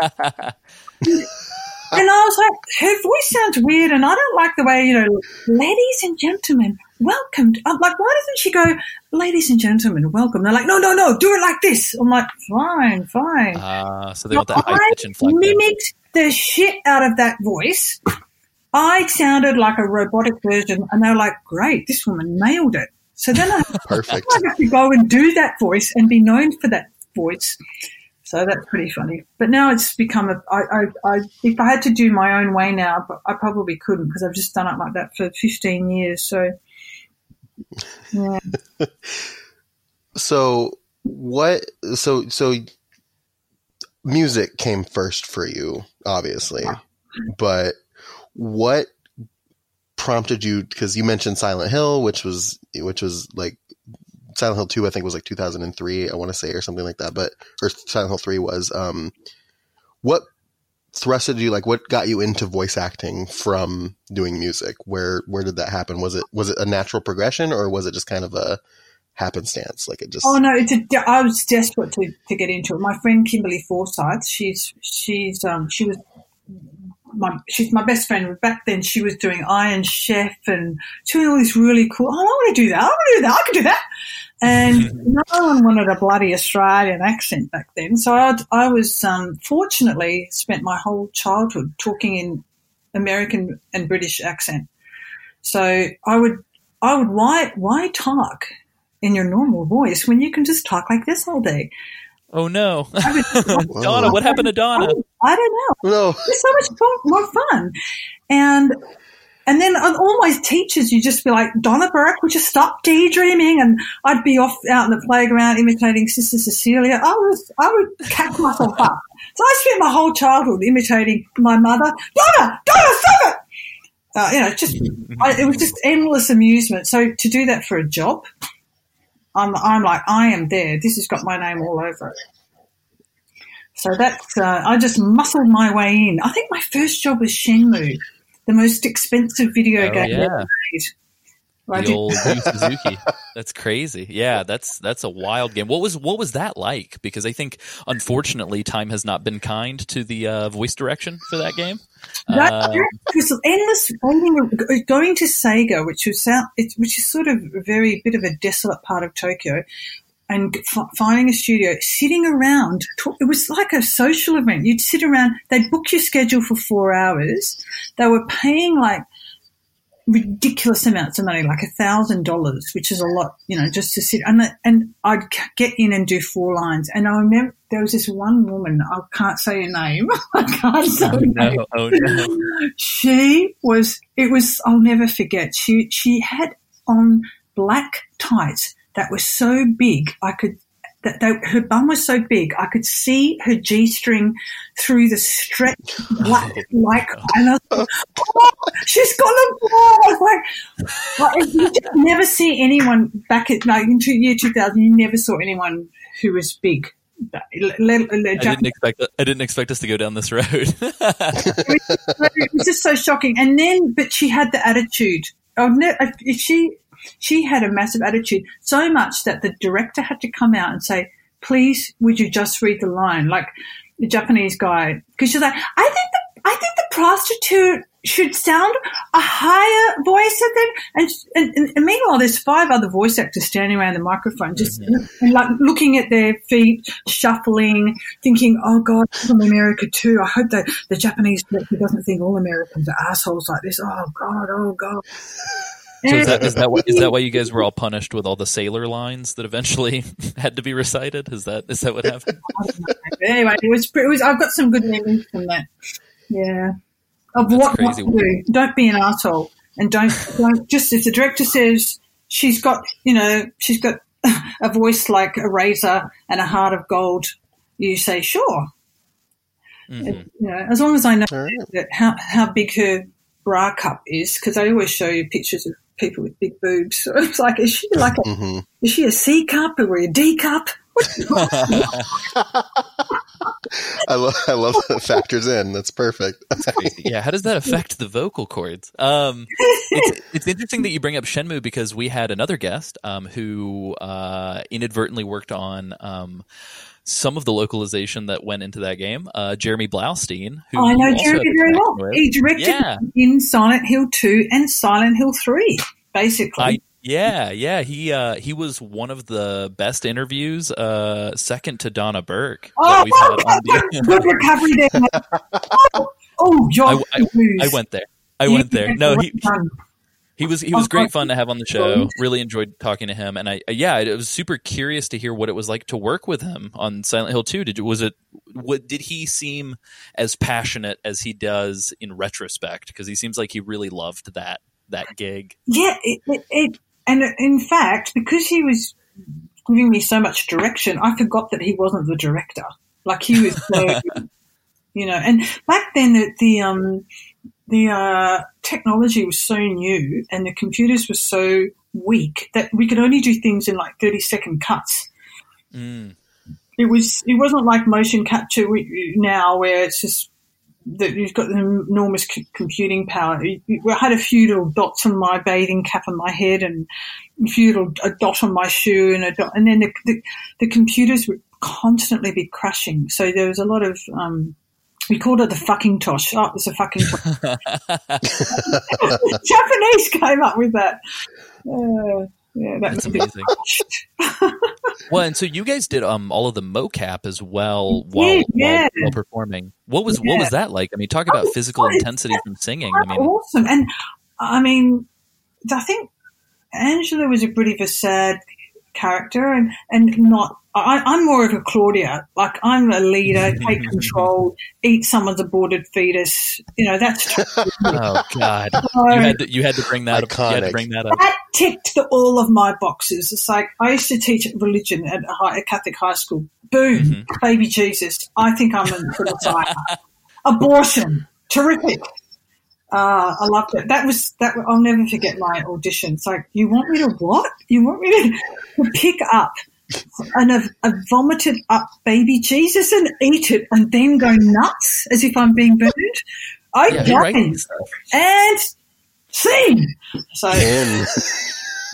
C: and I was like, her voice sounds weird, and I don't like the way, you know, ladies and gentlemen, welcome. I'm like, why doesn't she go, ladies and gentlemen, welcome? They're like, no, no, no, do it like this. I'm like, fine, fine.
A: Uh, so they want that high pitch inflection.
C: mimicked the shit out of that voice. I sounded like a robotic version, and they were like, great, this woman nailed it. So then I,
B: Perfect.
C: Oh, I have to go and do that voice and be known for that voice. So that's pretty funny. But now it's become a, I, I, I, if I had to do my own way now, I probably couldn't because I've just done it like that for 15 years. So, yeah. *laughs*
B: so what, so, so music came first for you, obviously, but what prompted you because you mentioned Silent Hill, which was which was like Silent Hill two, I think was like 2003, I want to say, or something like that. But or Silent Hill three was um, what thrusted you like what got you into voice acting from doing music? Where where did that happen? Was it was it a natural progression or was it just kind of a happenstance? Like it just
C: oh no it's a, i was desperate to, to get into it. My friend kimberly forsyth she's she's um she was my she's my best friend. Back then, she was doing Iron Chef and doing all these really cool. Oh, I want to do that. I want to do that. I can do that. And *laughs* no one wanted a bloody Australian accent back then. So I'd, I was um, fortunately spent my whole childhood talking in American and British accent. So I would, I would, why, why talk in your normal voice when you can just talk like this all day?
A: Oh no, *laughs* *laughs* Donna! What happened to Donna?
C: I don't know.
B: No.
C: It's so much fun, more fun. And and then on all my teachers, you just be like, Donna Burke, would you stop daydreaming? And I'd be off out in the playground imitating Sister Cecilia. I was, I would catch myself up. So I spent my whole childhood imitating my mother. Donna, Donna, stop it! Uh, you know, just I, it was just endless amusement. So to do that for a job, I'm, I'm like, I am there. This has got my name all over it. So that's, uh, I just muscled my way in. I think my first job was Shenmue, the most expensive video
A: Oh,
C: game
A: yeah.
C: ever made.
A: The old *laughs* Suzuki. That's crazy. Yeah, that's that's a wild game. What was what was that like? Because I think unfortunately time has not been kind to the uh, voice direction for that game.
C: That
A: Uh,
C: endless waiting, going to Sega, which was out, which is sort of a very bit of a desolate part of Tokyo, and f- finding a studio, sitting around. To, it was like a social event. You'd sit around. They'd book your schedule for four hours. They were paying like ridiculous amounts of money, like a thousand dollars, which is a lot, you know, just to sit. And and I'd get in and do four lines. And I remember there was this one woman. I can't say her name. *laughs* I can't say her oh, name
A: no, oh no.
C: she was it was i'll never forget she she had on black tights that were so big i could that they, her bum was so big i could see her g-string through the stretch black *laughs* oh, like and I was like, oh, she's got a ball I was like, like you just never see anyone back at like in two, year 2000 you never saw anyone who was big
A: I didn't expect I didn't expect us to go down this road.
C: it was just so shocking. And then, but she had the attitude. Oh, no, if she she had a massive attitude, so much that the director had to come out and say, "Please, would you just read the line?" Like the Japanese guy, because she's like, "I think the I think the prostitute." Should sound a higher voice at them, and, and, and meanwhile, there's five other voice actors standing around the microphone, just mm-hmm. and like looking at their feet, shuffling, thinking, "Oh God, I'm from America too. I hope that the Japanese director doesn't think all Americans are assholes like this. Oh God, oh God."
A: so is that is that why, is that why you guys were all punished with all the sailor lines that eventually *laughs* had to be recited? Is that is that what happened? *laughs*
C: anyway, it was, it was. I've got some good memories from that. Yeah, of
A: That's
C: what not
A: crazy.
C: to do. Don't be an asshole, and don't *laughs* don't just if the director says she's got, you know, she's got *laughs* a voice like a razor and a heart of gold. You say sure.
A: Mhm.
C: You know, as long as I know
B: All right.
C: that how how big her bra cup is, because they always show you pictures of people with big boobs. So *laughs* it's like, is she like a
B: hmm
C: is she a C cup or a D cup? *laughs*
B: I, lo- I love that it factors in. That's perfect.
A: Yeah, how does that affect the vocal cords? Um, it's, it's interesting that you bring up Shenmue because we had another guest um, who uh, inadvertently worked on um, some of the localization that went into that game. Uh, Jeremy Blaustein, who
C: I know Jeremy very well.
A: with.
C: He directed
A: Yeah.
C: in Silent Hill 2 and Silent Hill 3, basically.
A: I yeah yeah he uh, he was one of the best interviews, uh, second to Donna Burke
C: oh,
A: we've had on *laughs* the.
C: good *laughs* recovery there. mate. oh, John.
A: I, I, I went there. I went there. No, he He was he was
C: Oh,
A: great
C: oh,
A: fun to have on the show. Really enjoyed talking to him, and I yeah, I was super curious to hear what it was like to work with him on Silent Hill Two. Did was it what did he seem as passionate as he does in retrospect? Because he seems like he really loved that that gig.
C: Yeah, it, it, it, and in fact, because he was giving me so much direction, I forgot that he wasn't the director. Like he was so, *laughs* you know, and back then the, the, um, the, uh, technology was so new and the computers were so weak that we could only do things in like 30 second cuts.
A: Mm.
C: It was, it wasn't like motion capture now where it's just, that you've got an enormous c- computing power. You- you- I had a few little dots on my bathing cap on my head, and a few little a dot on my shoe, and a dot, and then the, the, the computers would constantly be crashing. So there was a lot of um, we called it the fucking tosh. Oh, it was a fucking tosh. *laughs* *laughs* Japanese came up with that. Uh, yeah,
A: That's
C: that's
A: amazing. Well, and so you guys did um all of the mocap as well while
C: Yeah,
A: while,
C: yeah.
A: while performing. What was what was that like? I mean, talk about
C: Oh,
A: physical intensity from singing. I mean,
C: awesome. And I mean, I think Angela was a bit of a sad character and, and not, I, I'm more of a Claudia. Like I'm a leader, take *laughs* control, eat someone's aborted fetus. You know, that's, *laughs*
A: Oh God, you had to, you had to bring that up. You had to bring that up.
C: that ticked the, all of my boxes. It's like I used to teach religion at a, high, a Catholic high school. Boom, mm-hmm. baby Jesus. I think I'm a the *laughs* Messiah. Abortion, terrific. Uh, I loved it. That was that. I'll never forget my audition. It's like you want me to what? You want me to, to *laughs* pick up and a, a vomited up baby Jesus and eat it and then go nuts as if I'm being burned? I
A: Yeah, you're
C: and sing. So
B: In. *laughs*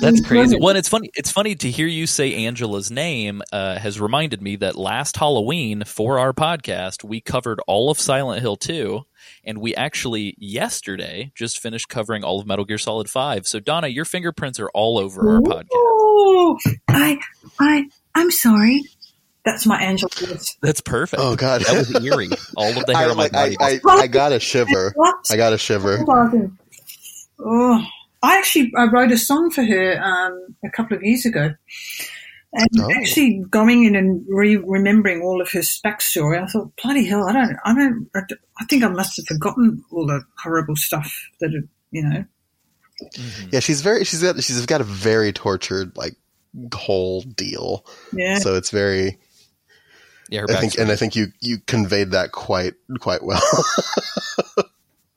A: That's crazy. Well, and it's funny. It's funny to hear you say Angela's name. Uh, has reminded me that last Halloween for our podcast, we covered all of Silent Hill 2, and we actually yesterday just finished covering all of Metal Gear Solid 5. So Donna, your fingerprints are all over our podcast.
C: Oh, I, I, I'm sorry. That's my angel voice.
A: That's perfect.
B: Oh, God.
A: that was eerie. All of the *laughs* hair
B: I,
A: on my
B: like, I,
A: body.
B: I, I got a shiver. *laughs*
C: What?
B: I got a shiver.
C: Oh, I actually I wrote a song for her um, a couple of years ago, and
B: Oh.
C: actually going in and re- remembering all of her backstory, I thought, bloody hell, I don't, I don't, I d- I think I must have forgotten all the horrible stuff that, had, you know. Mm-hmm.
B: Yeah, she's very. She's got. She's got a very tortured like whole deal.
C: Yeah,
B: So it's very.
A: yeah, her
B: I think, and I think you you conveyed that quite quite well. *laughs*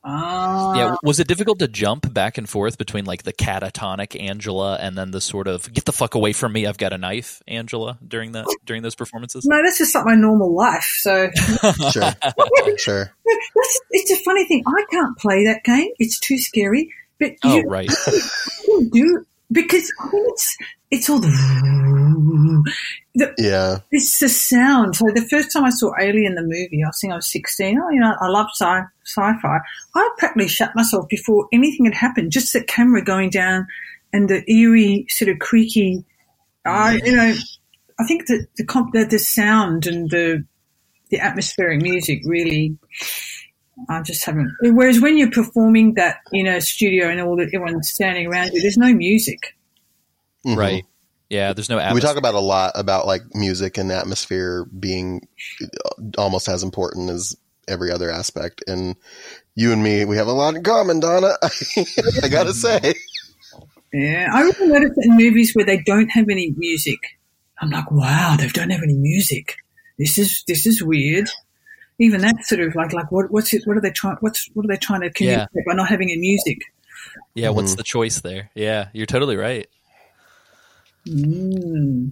C: ah,
A: Yeah, was it difficult to jump back and forth between like the catatonic Angela and then the sort of "get the fuck away from me, I've got a knife" Angela during that during those performances?
C: no, that's just like my normal life. So *laughs*
B: sure, sure. *laughs*
C: that's, it's a funny thing. I can't play that game; it's too scary. But
A: Oh,
C: you,
A: right. *laughs*
C: you do because it's it's all the, the
B: Yeah,
C: it's the sound. So the first time I saw Alien the movie, I think I was sixteen. Oh, you know, I love sci sci-fi. I practically shut myself before anything had happened. Just the camera going down and the eerie sort of creaky. I you know, I think that the the, the sound and the the atmospheric music really. I just haven't. Whereas when you're performing that in a studio and all the, everyone's standing around you, there's no music.
B: Mhm.
A: Right. Yeah, there's no
B: We talk about a lot about like music and atmosphere being almost as important as every other aspect. And you and me, we have a lot in common, Donna. *laughs* I gotta say.
C: Yeah, I really notice in movies where they don't have any music. I'm like, wow, they don't have any music. This is this is weird. Even that sort of like like what what's it? What are they trying? What's what are they trying to communicate by not having any music?
A: yeah, what's
B: Mm-hmm.
A: the choice there? Yeah, you're totally right.
C: Mm.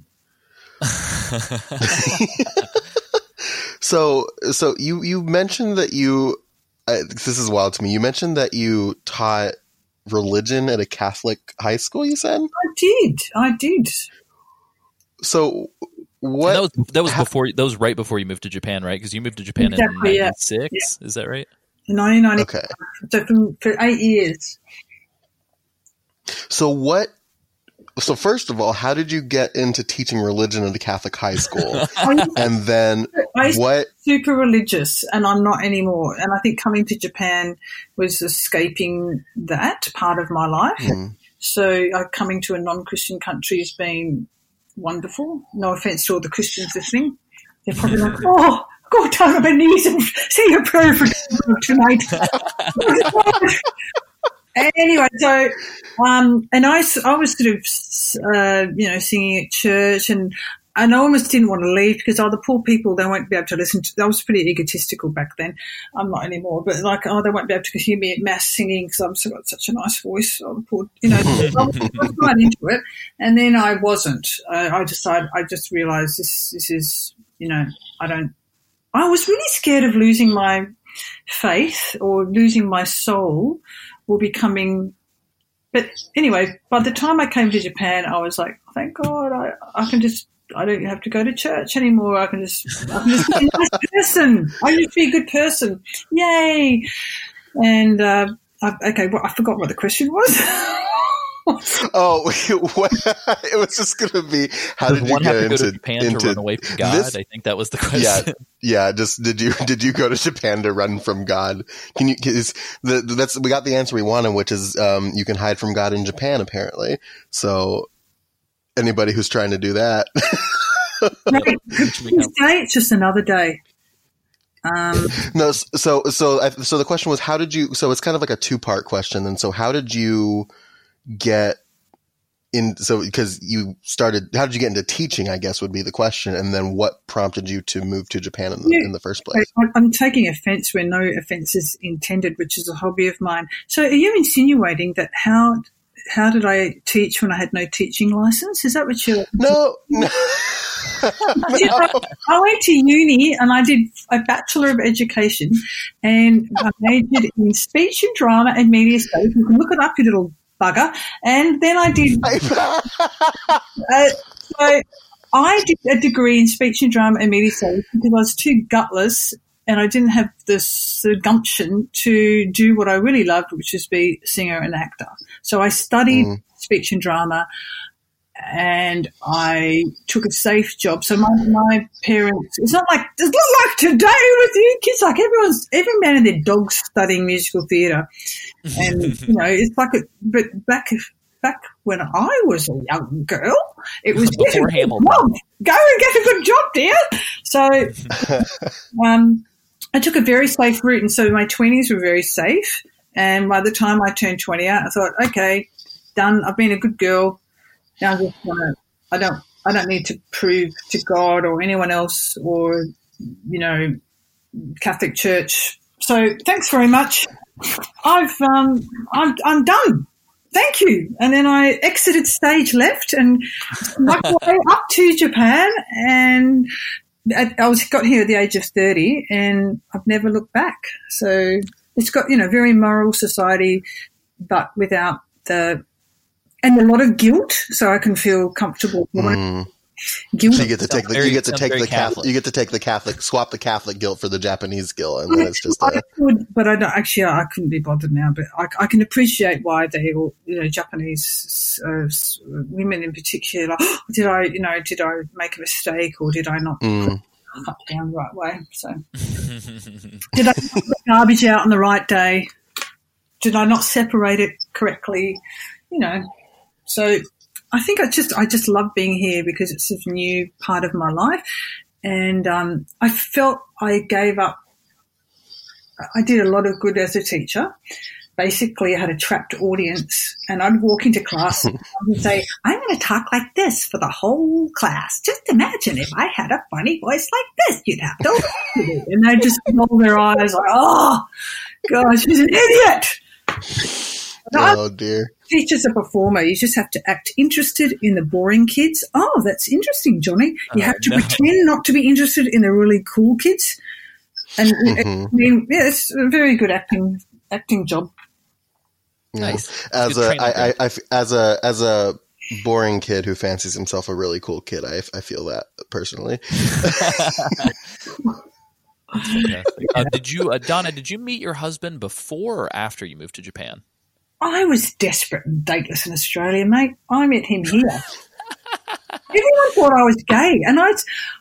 C: *laughs*
B: So, so you you mentioned that you. Uh, this is wild to me. You mentioned that you taught religion at a Catholic high school. You said
C: I did, I did.
B: so.
A: And that was that was before that was right before you moved to Japan, right? Because you moved to Japan
C: Exactly,
A: in
C: yeah.
A: '96. Is that right?
C: In 1990,
B: okay.
C: so from, for eight years.
B: So what? So first of all, how did you get into teaching religion at a Catholic high school? *laughs* And then
C: I used
B: what?
C: super religious, and I'm not anymore. And I think coming to Japan was escaping that part of my life.
B: Hmm.
C: So uh, coming to a non-Christian country has been wonderful. No offense to all the Christians listening. They're probably like, oh, go down on my knees and say a prayer for tonight. *laughs* anyway, so, um, and I, I was sort of, uh, you know, singing at church and, and I almost didn't want to leave because oh, the poor people, they won't be able to listen to, I was pretty egotistical back then. I'm not anymore, but like, oh, they won't be able to hear me at mass singing because I've got such a nice voice. Oh, poor, you know, *laughs* I was I was right into it. And then I wasn't. I, I decided, I just realized this, this is, you know, I don't, I was really scared of losing my faith or losing my soul or becoming but anyway, by the time I came to Japan, I was like, thank God, I, I can just, I don't have to go to church anymore. I can just, I can just be a nice person. I can just be a good person. Yay. And, uh, I, okay, well, I forgot what the question was. *laughs*
B: oh, *laughs* it was just going to be how
A: Does
B: did you
A: one have
B: get
A: to go
B: into,
A: to Japan
B: into
A: to run away from God?
B: this?
A: I think that was the question.
B: Yeah, *laughs* yeah. Just did you did you go to Japan to run from God? Can you? Is the that's we got the answer we wanted, which is um, you can hide from God in Japan apparently. So anybody who's trying to do that, *laughs*
C: No,
A: Which we
C: this
A: know.
C: day, it's just another day. Um,
B: no. So so I, so the question was how did you? So it's kind of like a two part question. And so how did you get? In, so because you started how did you get into teaching i guess would be the question and then what prompted you to move to japan in the,
C: Yeah.
B: in the first place
C: I'm taking offence where no offence is intended, which is a hobby of mine. So, are you insinuating that how how did I teach when I had no teaching license? Is that what you're? *laughs*
B: no *laughs* no
C: I went to uni and I did a Bachelor of Education and I majored in speech and drama and media studies. You can look it up, you little bugger. And then I did, *laughs* uh, so I did a degree in speech and drama and media studies because I was too gutless and I didn't have this the gumption to do what I really loved, which is be singer and actor. So I studied speech and drama and I took a safe job. So my, my parents, it's not like, it's not like today with you kids, like everyone's, every man and their dog's studying musical theatre. And, you know, it's like, a, but back, back when I was a young girl, it was get a
A: Before
C: good
A: Hamilton.
C: job. Go and get a good job, dear. So, *laughs* um, I took a very safe route. And so my 20s were very safe. And by the time I turned 20 out, I thought, okay, done. I've been a good girl. Now I just to, I don't, I don't need to prove to God or anyone else or, you know, Catholic Church. So thanks very much. I've, um, I'm, I'm done. Thank you. And then I exited stage left and *laughs* snuck way up to Japan and I was got here at the age of 30 and I've never looked back. So it's got, you know, very moral society, but without the, and a lot of guilt. So I can feel comfortable.
B: Mm.
C: Guilt.
B: So you get to take the
A: Very-
B: you get to take the Catholic.
A: Catholic.
B: you get to take the Catholic swap the Catholic guilt for the Japanese guilt, and then it's just
C: I
B: a,
C: could, but I don't actually. I couldn't be bothered now. But I, I can appreciate why they all, you know, Japanese uh, women in particular. "Oh, *gasps* did I, you know, did I make a mistake or did I not
B: mm,
C: cut down the right way? So, *laughs* did I put the garbage out on the right day? Did I not separate it correctly? You know, so I think I just I just love being here because it's a new part of my life, and um, I felt I gave up. I did a lot of good as a teacher. Basically, I had a trapped audience, and I'd walk into class *laughs* and say, "I'm going to talk like this for the whole class. Just imagine if I had a funny voice like this, you'd have to." listen to me." And they just roll their eyes like, "Oh, God, she's an idiot." But I
B: oh dear.
C: teach as a performer, you just have to act interested in the boring kids. Oh, that's interesting, Johnny. You
A: Oh,
C: have to
A: no.
C: pretend not to be interested in the really cool kids. And *laughs*
B: Mhm.
C: I mean, yeah, it's a very good acting acting job.
B: Yeah.
A: Nice.
B: As
A: Good
B: a
A: training
B: I, I,
A: ground.
B: I f- as a as a boring kid who fancies himself a really cool kid, I, I feel that personally. *laughs*
A: Uh, did you, uh, Donna? Did you meet your husband before or after you moved to Japan?
C: I was desperate and dateless in Australia, mate. I met him here. *laughs* Everyone thought I was gay, and I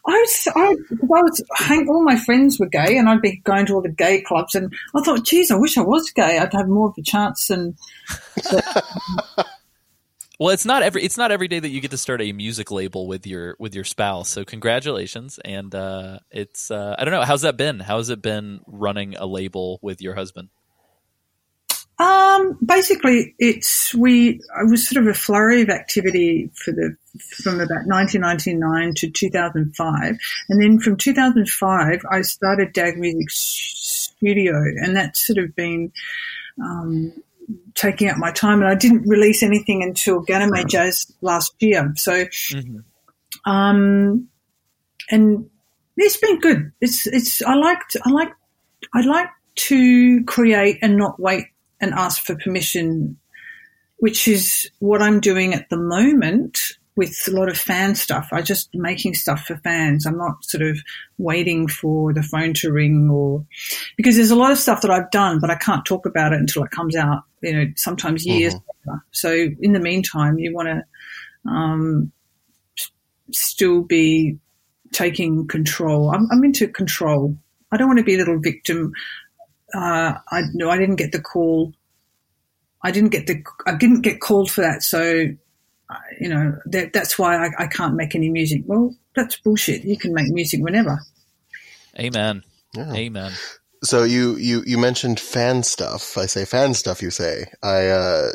C: I was, I, I was, hang, all my friends were gay, and I'd be going to all the gay clubs, and I thought, geez, I wish I was gay. I'd have more of a chance. And *laughs*
A: Well, it's not every it's not every day that you get to start a music label with your with your spouse. So congratulations, and uh, it's uh, I don't know how's that been. How has it been running a label with your husband?
C: Um, basically, it's we. It was sort of a flurry of activity for the from about 1999 to 2005, and then from 2005, I started Dag Music Studio, and that's sort of been um, taking up my time. And I didn't release anything until Ganame Jazz last year, so um, and it's been good. It's it's I liked I like I like to create and not wait and ask for permission, which is what I'm doing at the moment. with a lot of fan stuff. I just making stuff for fans. I'm not sort of waiting for the phone to ring or because there's a lot of stuff that I've done, but I can't talk about it until it comes out. You know, sometimes years later. So in the meantime, you want to um, still be taking control. I'm, I'm into control. I don't want to be a little victim. Uh, I no, I didn't get the call. I didn't get the. I didn't get called for that. So, uh, you know, that, that's why I, I can't make any music. Well, that's bullshit. You can make music whenever.
A: Amen.
B: Yeah.
A: Amen.
B: So you, you, you mentioned fan stuff. I say fan stuff. You say I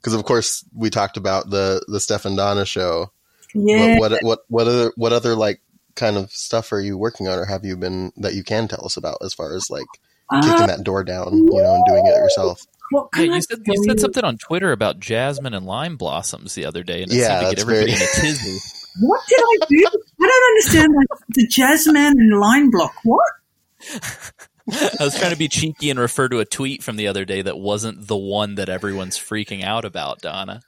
B: because of course we talked about the the Stefan Donna show.
C: Yeah.
B: What, what what what other what other like kind of stuff are you working on, or have you been that you can tell us about as far as like kicking
C: Uh,
B: that door down, you know, and doing it yourself?
C: what
A: Yeah, you said you said something on Twitter about jasmine and lime blossoms the other day, and it
B: Yeah,
A: seemed to get everybody
B: very-
A: in a tizzy. *laughs*
C: What did I do? I don't understand like, the jasmine and lime block. What? *laughs*
A: I was trying to be cheeky and refer to a tweet from the other day that wasn't the one that everyone's freaking out about. Donna,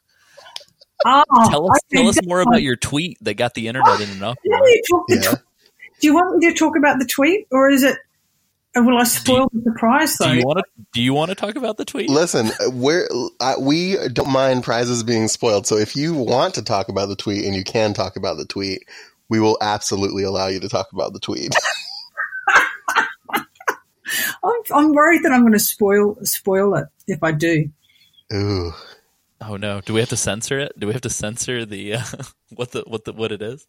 C: Oh,
A: tell us tell us more
C: fine.
A: about your tweet that got the internet in enough.
C: Let me talk the
B: Yeah.
C: Do you want me to talk about the tweet, or is it? Or will I spoil the surprise though?
A: Do you want to? Do you want to talk about the tweet?
B: Listen, we're I, we don't mind prizes being spoiled. So if you want to talk about the tweet and you can talk about the tweet, we will absolutely allow you to talk about the tweet. *laughs*
C: I'm, I'm worried that I'm going to spoil spoil it if I do.
B: Ooh,
A: Oh no! Do we have to censor it? Do we have to censor the uh, *laughs* what the what the what it is?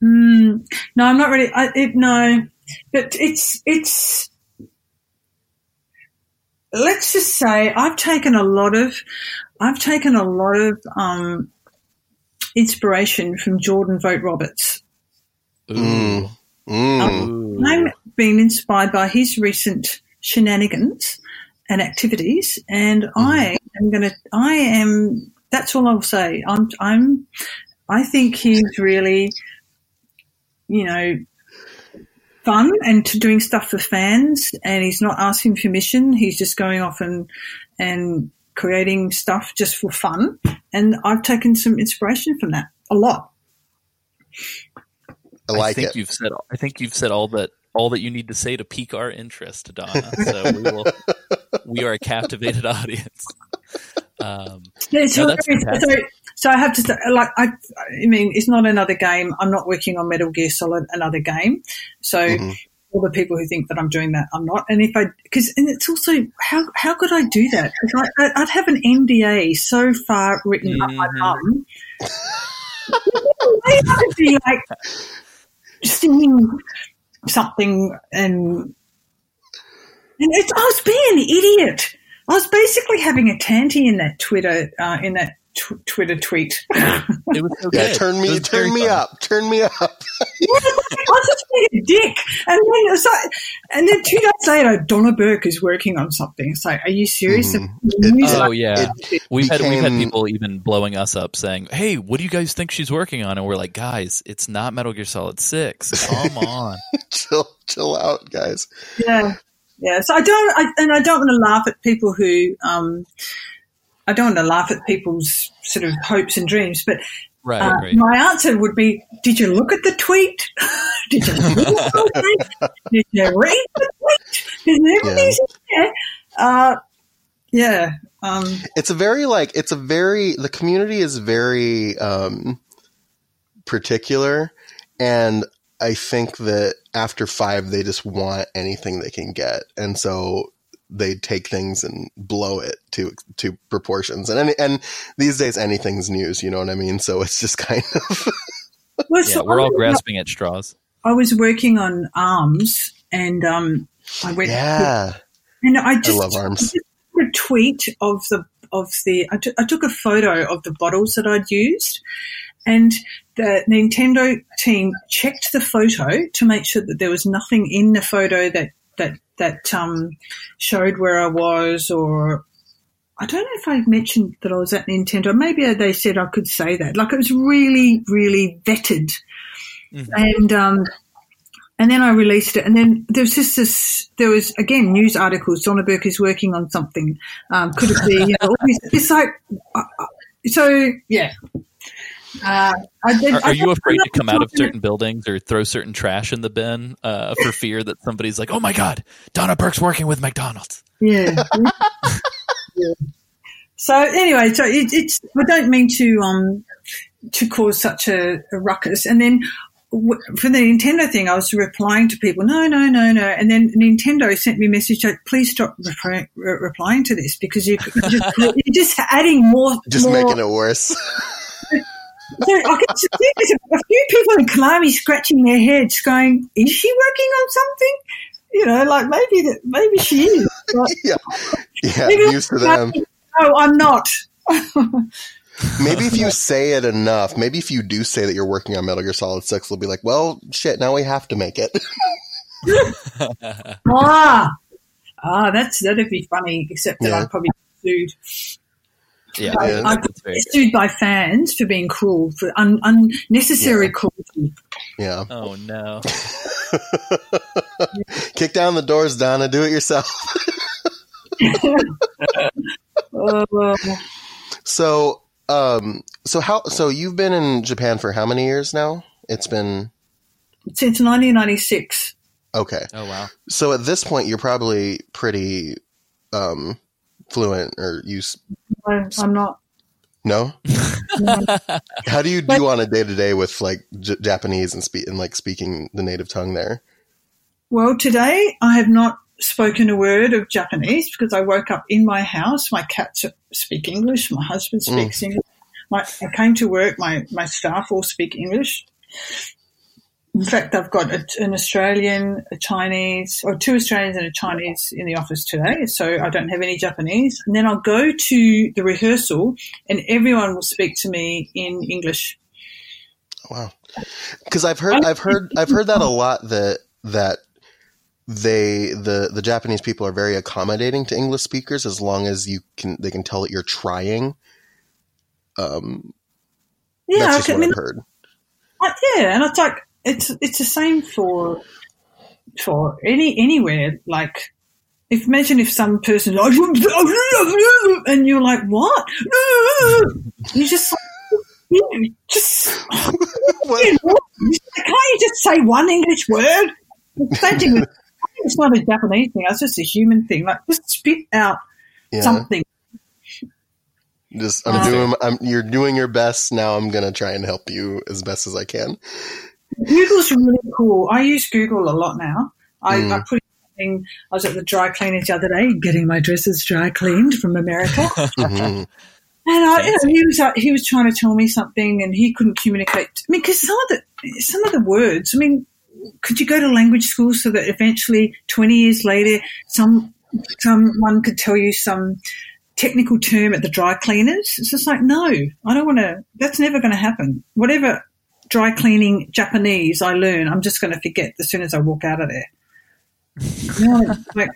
C: Hmm. no, I'm not ready. I, it, no, but it's it's. Let's just say I've taken a lot of, I've taken a lot of um, inspiration from Jordan Vogt-Roberts.
A: Ooh.
B: Mm. mm.
A: Ooh.
C: I'm being inspired by his recent shenanigans and activities, and I am going to. I am. That's all I'll say. I'm. I'm. I think he's really, you know, fun and to doing stuff for fans, and he's not asking permission. He's just going off and and creating stuff just for fun. And I've taken some inspiration from that a lot.
B: I like
A: I think
B: it.
A: you've said. I think you've said all that all that you need to say to pique our interest, Donna. *laughs* So we will. we are a captivated *laughs* audience. Um,
C: Yeah, so,
A: No, that's
C: so,
A: fantastic.
C: so I have to say, like, I, I mean, it's not another game. I'm not working on Metal Gear Solid, another game. So
B: Mhm.
C: all the people who think that I'm doing that, I'm not. And if I, because, and it's also, how, how could I do that? 'Cause I, I- I'd have an NDA so far written up my
A: Mhm.
C: bum. *laughs* I have to be like singing something and, and it's, I was being an idiot. I was basically having a tanty in that Twitter, uh, in that tw- Twitter tweet.
A: it was so
B: yeah,
A: good.
B: turn me,
A: was
B: turn me
A: fun.
B: up, turn me up.
C: I was just being a dick. And then, it like, and then two days later, Donna Burke is working on something. It's like, are you serious?
B: Mhm.
C: The news-
A: Oh yeah,
B: It
A: we've had we've had people even blowing us up saying, "Hey, what do you guys think she's working on?" And we're like, "Guys, it's not Metal Gear Solid Six. Come on."
B: chill, chill out, guys.
C: Yeah, yeah. So I don't, I, and I don't want to laugh at people who, um, I don't want to laugh at people's sort of hopes and dreams, but
A: Right,
C: uh,
A: right.
C: my answer would be: Did you look at the tweet? *laughs* Did you read the *laughs* tweet? Did you read the tweet? Because everything's in there. Uh, yeah. Um,
B: It's a very like it's a very the community is very um particular and I think that after 5 they just want anything they can get and so they take things and blow it to to proportions and any, and these days anything's news you know what I mean so it's just *laughs* kind of
C: well,
A: Yeah,
C: so
A: we're all grasping at straws.
C: I was working on arms, and um, I went.
B: yeah
C: And I
B: I
C: just
B: love arms
C: took a tweet of the of the. I took- I took a photo of the bottles that I'd used, and the Nintendo team checked the photo to make sure that there was nothing in the photo that that that um, showed where I was, or I don't know if I mentioned that I was at Nintendo. Maybe they said I could say that. Like it was really, really vetted,
A: Mhm.
C: and um, and then I released it. And then there was just this. There was again news articles. Donna Burke is working on something. Um, could it be? You know, it's like uh, uh, so. Yeah. Uh, did,
A: Are, are you afraid to come out of certain buildings or throw certain trash in the bin uh, for fear that somebody's like, "Oh my God, Donna Burke's working with McDonald's"?
C: Yeah. *laughs* Yeah. So anyway, so it, it's I don't mean to um to cause such a, a ruckus, and then. w- For the Nintendo thing, I was replying to people, no, no, no, no, and then Nintendo sent me a message like, "Please stop reply, re- replying to this because you, you're, just, *laughs* you're just adding more,
B: Just
C: more
B: making it worse. *laughs*
C: So I can see there's a few people in Konami scratching their heads, going, "Is she working on something?" You know, like maybe that, maybe she is. *laughs*
B: Yeah. Yeah, used to them.
C: No, I'm not. *laughs*
B: Maybe if you say it enough, maybe if you do say that you're working on Metal Gear Solid 6, they'll be like, well, shit, now we have to make it. *laughs*
C: ah, ah, that's that'd be funny. Except that
B: Yeah.
C: I'd probably sued.
A: Yeah,
B: Yeah.
C: I'd
A: that's
C: sued by fans for being cruel, for un- unnecessary
B: Yeah.
C: cruelty.
B: yeah.
A: Oh no. *laughs*
B: Kick down the doors, Donna. Do it yourself.
C: Uh, *laughs*
B: So, um, so how, so you've been in Japan for how many years now? It's been,
C: since 1996.
B: okay.
A: Oh wow.
B: So at this point, you're probably pretty, um, fluent or you,
C: I'm not.
B: no? *laughs* How do you do on a day to day with like J- Japanese and speak and like speaking the native tongue there?
C: Well, today I have not spoken a word of Japanese because I woke up in my house. My cats speak English. My husband
B: Mm.
C: speaks English. My, I came to work. My, my staff all speak English. In fact, I've got a, an Australian, a Chinese, or two Australians and a Chinese in the office today. So I don't have any Japanese. And then I'll go to the rehearsal and everyone will speak to me in English.
B: Wow. Because I've heard, I've heard, I've heard that a lot. That that they the the Japanese people are very accommodating to English speakers as long as you can they can tell that you're trying. Um,
C: Yeah,
B: that's
C: I
B: just
C: I
B: what
C: mean,
B: I've heard.
C: Uh, yeah, and it's like it's it's the same for for any anywhere. Like, if imagine if some person and you're like, what? *laughs* You just *laughs* you just can't you just say one English word? Same thing with. I think It's not a Japanese thing. It's just a human thing. Like, just spit out
B: Yeah.
C: something.
B: Just I'm
C: Uh,
B: doing. I'm, you're doing your best. Now I'm gonna try and help you as best as I can.
C: Google's really cool. I use Google a lot now. I,
B: Mm.
C: I put in, I was at the dry cleaners the other day getting my dresses dry cleaned from America. *laughs*
B: Mhm.
C: And I, you know, he was uh, he was trying to tell me something, and he couldn't communicate. I mean, because some of the some of the words. I mean, could you go to language school so that eventually, twenty years later, some someone could tell you some technical term at the dry cleaners? It's just like, no, I don't want to. That's never going to happen. Whatever dry cleaning Japanese I learn, I'm just going to forget as soon as I walk out of there. You know, *laughs* like,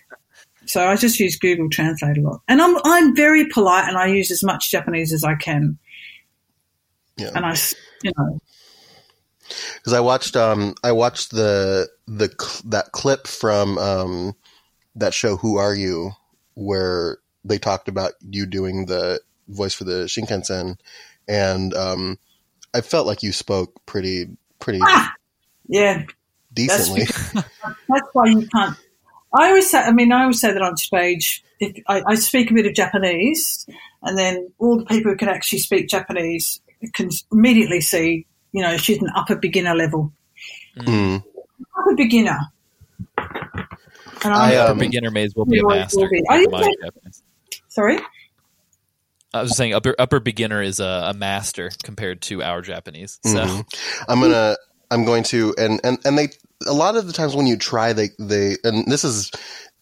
C: so I just use Google Translate a lot, and I'm I'm very polite, and I use as much Japanese as I can,
B: Yeah.
C: and I, you know,
B: because I watched um I watched the the that clip from um that show Who Are You where they talked about you doing the voice for the Shinkansen and um I felt like you spoke pretty pretty
C: Ah! yeah,
B: decently. *laughs*
C: that's why you can't. I always say, I mean, I always say that on stage, if I, I speak a bit of Japanese, and then all the people who can actually speak Japanese can immediately see, you know, she's an upper beginner level,
B: Mm.
C: upper beginner. And
B: I,
C: I'm,
A: Upper
B: um,
A: beginner may as well be a
C: you
A: master.
C: be. Are you
A: My
C: saying-
A: Japanese.
C: sorry.
A: I was saying upper upper beginner is a, a master compared to our Japanese. So
B: mm-hmm. I'm gonna I'm going to and and and they a lot of the times when you try they they and this is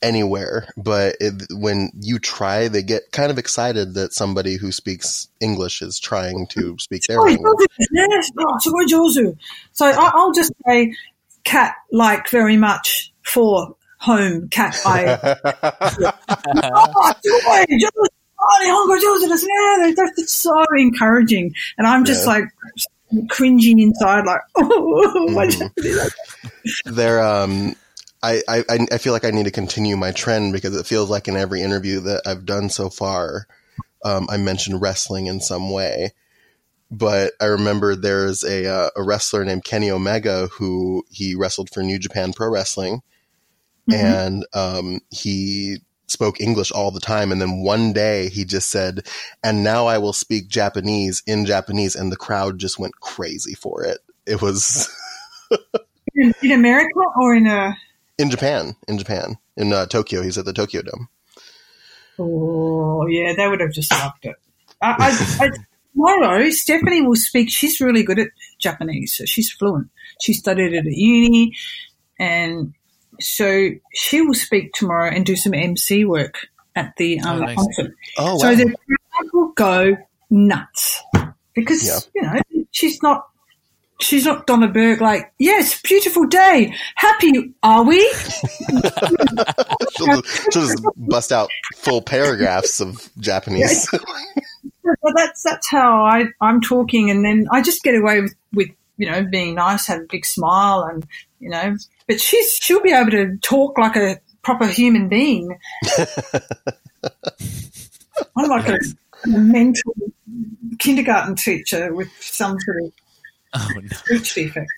B: anywhere but it, when you try they get kind of excited that somebody who speaks english is trying to speak their language
C: oh, so i'll just say cat like very much for home cat i *laughs* *laughs* oh, the hunger does this, yeah, they're, they're so encouraging. And I'm just
B: yeah.
C: like cringing inside, like, *laughs* oh, my
B: mm-hmm.
C: God!
B: They're, um, I, I, I feel like I need to continue my trend because it feels like in every interview that I've done so far, um, I mentioned wrestling in some way. But I remember there's a, uh, a wrestler named Kenny Omega who he wrestled for New Japan Pro Wrestling.
C: Mm-hmm.
B: And um, he spoke English all the time. And then one day he just said, "And now I will speak Japanese in Japanese," and the crowd just went crazy for it. It was *laughs*
C: in, in America or in a
B: in Japan, in Japan, in uh, Tokyo. He's at the Tokyo Dome.
C: Oh, yeah, they would have just loved it. I, I, I, tomorrow, Stefanie will speak. She's really good at Japanese, so she's fluent. She studied it at uni, and so she will speak tomorrow and do some MC work at the um,
A: Oh,
C: concert.
B: Oh,
C: So
B: wow.
C: the crowd will go nuts because
B: Yeah.
C: you know she's not. She's not Donna Burke like, yes, beautiful day. Happy, are we? *laughs*
B: she'll, just, she'll just bust out full paragraphs of Japanese. *laughs*
C: Well, that's that's how I I'm talking, and then I just get away with, with you know being nice, have a big smile, and you know. But she's she'll be able to talk like a proper human being. *laughs* I'm like a, a mental kindergarten teacher with some sort of
A: Oh no.
C: speech defect.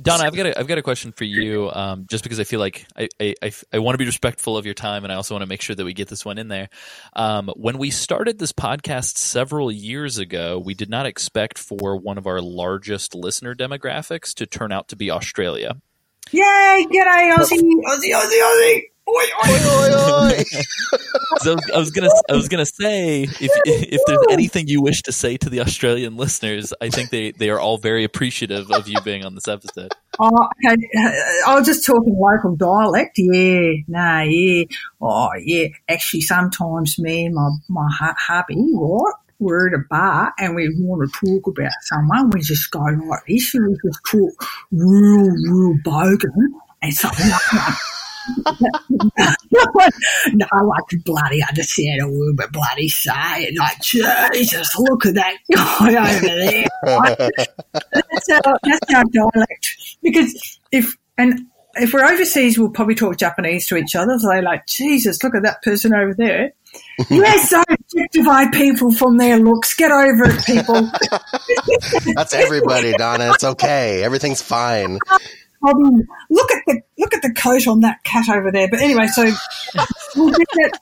A: Donna, I've got a, I've got a question for you. Um, just because I feel like I, I, I, I want to be respectful of your time, and I also want to make sure that we get this one in there. Um, when we started this podcast several years ago, we did not expect for one of our largest listener demographics to turn out to be Australia.
C: Yay! G'day, Aussie, Aussie, Aussie, Aussie. Oi, oi.
B: Oi, oi, oi.
A: So I was gonna I was gonna say if if there's anything you wish to say to the Australian listeners, I think they, they are all very appreciative of you being on this episode.
C: Oh, okay. Uh, I was just talking local dialect. Yeah, nah, yeah. Oh, yeah. Actually, sometimes me and my, my hu- hubby, right, we're at a bar and we want to talk about someone. We just go like this and we just talk real, real bogan and something like that. *laughs* no, I can bloody understand a word, but bloody say it. Like, Jesus, look at that guy over there. that's our, that's our dialect. Because if, and if we're overseas, we'll probably talk Japanese to each other. So they're like, Jesus, look at that person over there. yes, don't objectify people from their looks. Get over it, people. *laughs*
B: That's everybody, Donna. It's okay. Everything's fine. *laughs*
C: I mean, look at the look at the coat on that cat over there. But anyway, so *laughs* we do that.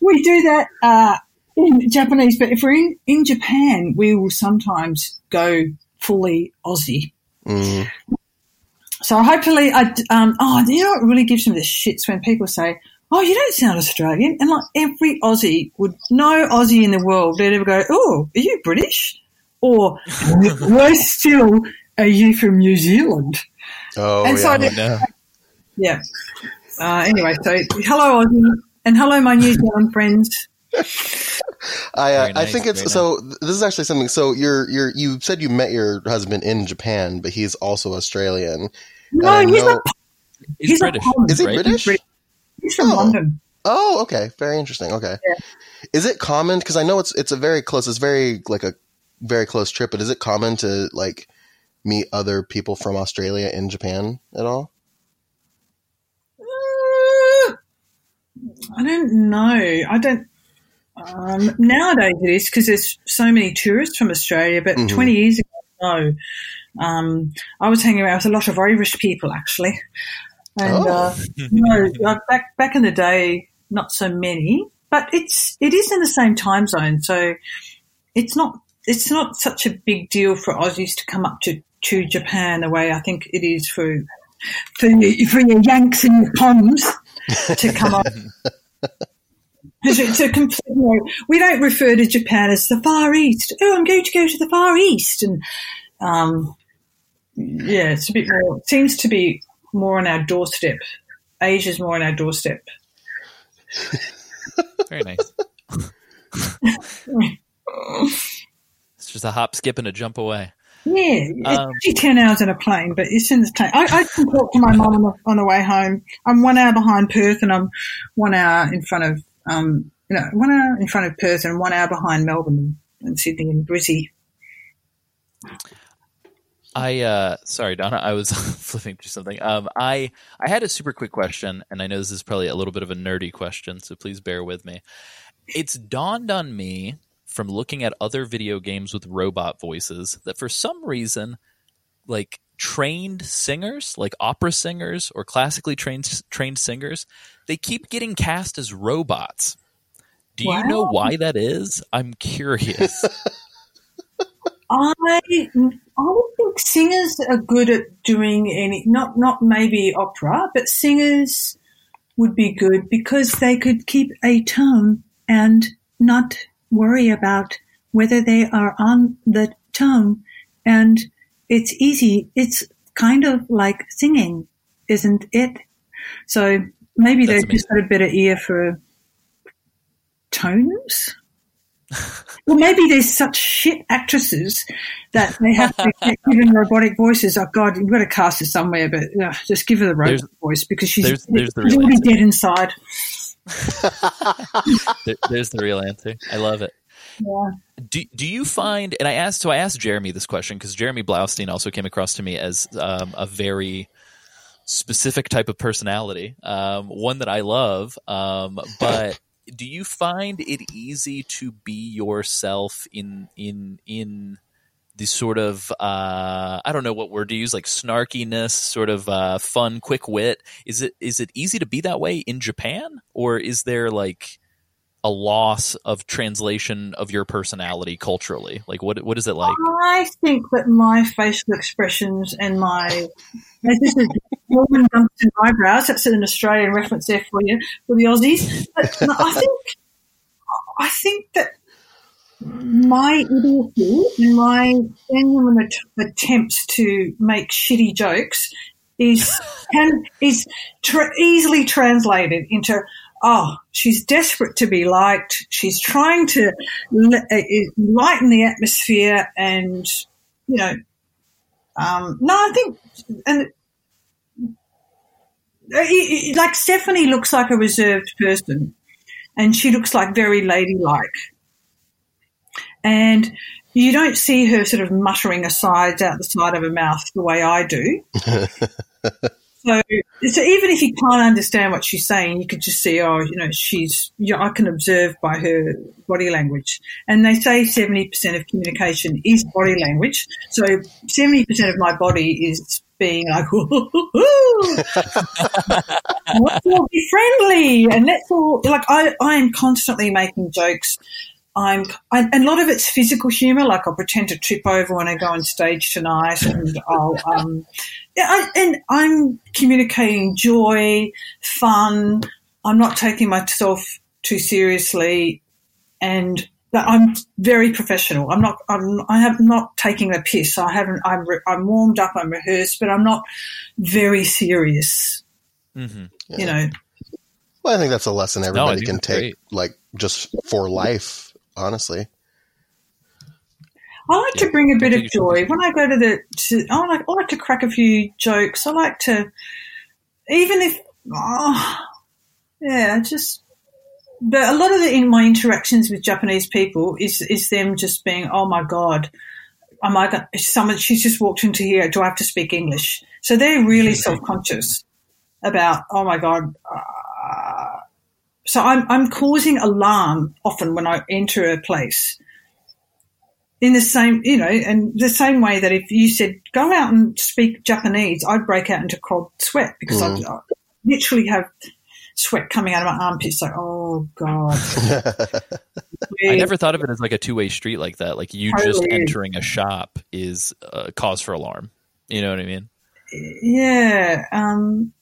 C: We do that uh, in Japanese, but if we're in, in Japan, we will sometimes go fully Aussie.
B: Mm.
C: So hopefully, I um, oh, you know what really gives me the shits when people say, "Oh, you don't sound Australian," and like every Aussie would, no Aussie in the world would ever go, "Oh, are you British?" Or *laughs* worse still, are you from New Zealand?
B: Oh,
C: And so
B: yeah.
C: I did-
A: No.
C: Yeah. Uh, anyway, so hello Aussie, and hello my New Zealand friends. *laughs*
B: I, uh,
A: Very
B: I think it's
A: very
B: so. This is actually something. So you're you're you said you met your husband in Japan, but he's also Australian.
C: No, he's
B: know-
C: not.
A: He's,
C: He's not
A: British.
C: Holland.
B: Is he
A: right?
B: British?
C: British. He's from
B: Oh.
C: London.
B: Oh, okay, very interesting. Okay, is it common? Because I know it's it's a very close. It's very like a very close trip. But is it common to like meet other people from Australia in Japan at all?
C: Uh, I don't know. I don't. Um, nowadays it is because there's so many tourists from Australia, but
B: Mhm.
C: 20 years ago, no. Um, I was hanging around with a lot of Irish people actually. And,
B: Oh.
C: uh, no, back, back in the day, not so many, but it's, it is in the same time zone. So it's not, it's not such a big deal for Aussies to come up to, to Japan the way I think it is for, for, for your Yanks and your Poms to come up. *laughs* Because it's a complete, you know, we don't refer to Japan as the Far East. Oh, I'm going to go to the Far East. And, um, yeah, it's a bit more, it seems to be more on our doorstep. Asia's more on our doorstep.
A: Very nice. *laughs* It's just a hop, skip, and a jump away.
C: Yeah, it's
A: Um,
C: actually 10 hours in a plane, but it's in the plane. I, I can talk to my mum on the, on the way home. I'm one hour behind Perth and I'm one hour in front of, um, you know, one hour in front of Perth and one hour behind Melbourne and Sydney and Brizzy.
A: I uh sorry Donna, I was *laughs* flipping through something. Um I I had a super quick question and I know this is probably a little bit of a nerdy question, so please bear with me. It's dawned on me from looking at other video games with robot voices that for some reason, like trained singers, like opera singers or classically trained trained singers, they keep getting cast as robots. Do you know why that is? I'm curious. *laughs*
C: I I would think singers are good at doing any not not maybe opera, but singers would be good because they could keep a tone and not worry about whether they are on the tone and it's easy. It's kind of like singing, isn't it? So maybe
A: That's
C: they've just got a better ear for tones. *laughs* Well, maybe there's such shit actresses that they have to get given robotic voices. Oh God, you've got to cast her somewhere, but uh, just give her the robot
A: There's-
C: voice because she's,
A: there's- there's the
C: she's already dead inside. *laughs*
A: There- there's the real answer. I love it.
C: Yeah.
A: Do do you find? And I asked, so I asked Jeremy this question because Jeremy Blaustein also came across to me as um, a very specific type of personality, um, one that I love. Um, but do you find it easy to be yourself in in in the sort of uh, I don't know what word to use, like snarkiness, sort of uh, fun, quick wit? Is it is it easy to be that way in Japan, or is there like a loss of translation of your personality culturally? Like, what what is it like?
C: I think that my facial expressions and my *laughs* this is Norman Gunston eyebrows. That's an Australian reference there for you for the Aussies. But I think I think that my idiocy and my genuine att- attempts to make shitty jokes is *laughs* can is tra- easily translated into oh she's desperate to be liked. She's trying to uh, lighten the atmosphere and you know um, no I think and uh, like Stefanie looks like a reserved person and she looks like very ladylike and you don't see her sort of muttering asides out the side of her mouth the way I do. *laughs* so, so even if you can't understand what she's saying, you could just see, oh, you know, she's. You know, I can observe by her body language, and they say seventy percent of communication is body language. So seventy percent of my body is being like, *laughs* *laughs* let's all be friendly, and let's all like. I I am constantly making jokes I'm, I, and a lot of it's physical humor. Like I'll pretend to trip over when I go on stage tonight, and I'll, um, yeah, I, and I'm communicating joy, fun. I'm not taking myself too seriously, and that I'm very professional. I'm not. I'm. I have not taking the piss. I haven't. I'm. Re, I'm warmed up. I'm rehearsed, but I'm not very serious.
A: Mm-hmm.
C: You know.
B: Well, I think that's a lesson everybody
A: think
B: can take,
A: great.
B: like just for life. Honestly,
C: I like
A: Yeah,
C: to bring a bit of joy when I go to the. To, I like I like to crack a few jokes. I like to, even if, oh, yeah, just. But a lot of the in my interactions with Japanese people is is them just being, oh my god, am I going? Someone she's just walked into here. Do I have to speak English? So they're really *laughs* self conscious about, oh my god. So I'm I'm causing alarm often when I enter a place in the same, you know, and the same way that if you said go out and speak Japanese, I'd break out into cold sweat because I'd I literally have sweat coming out of my armpits. Like, oh god, *laughs*
A: I never thought of it as like a two way street like that. Like you just
C: Totally.
A: entering a shop is a cause for alarm. You know what I mean?
C: yeah, um,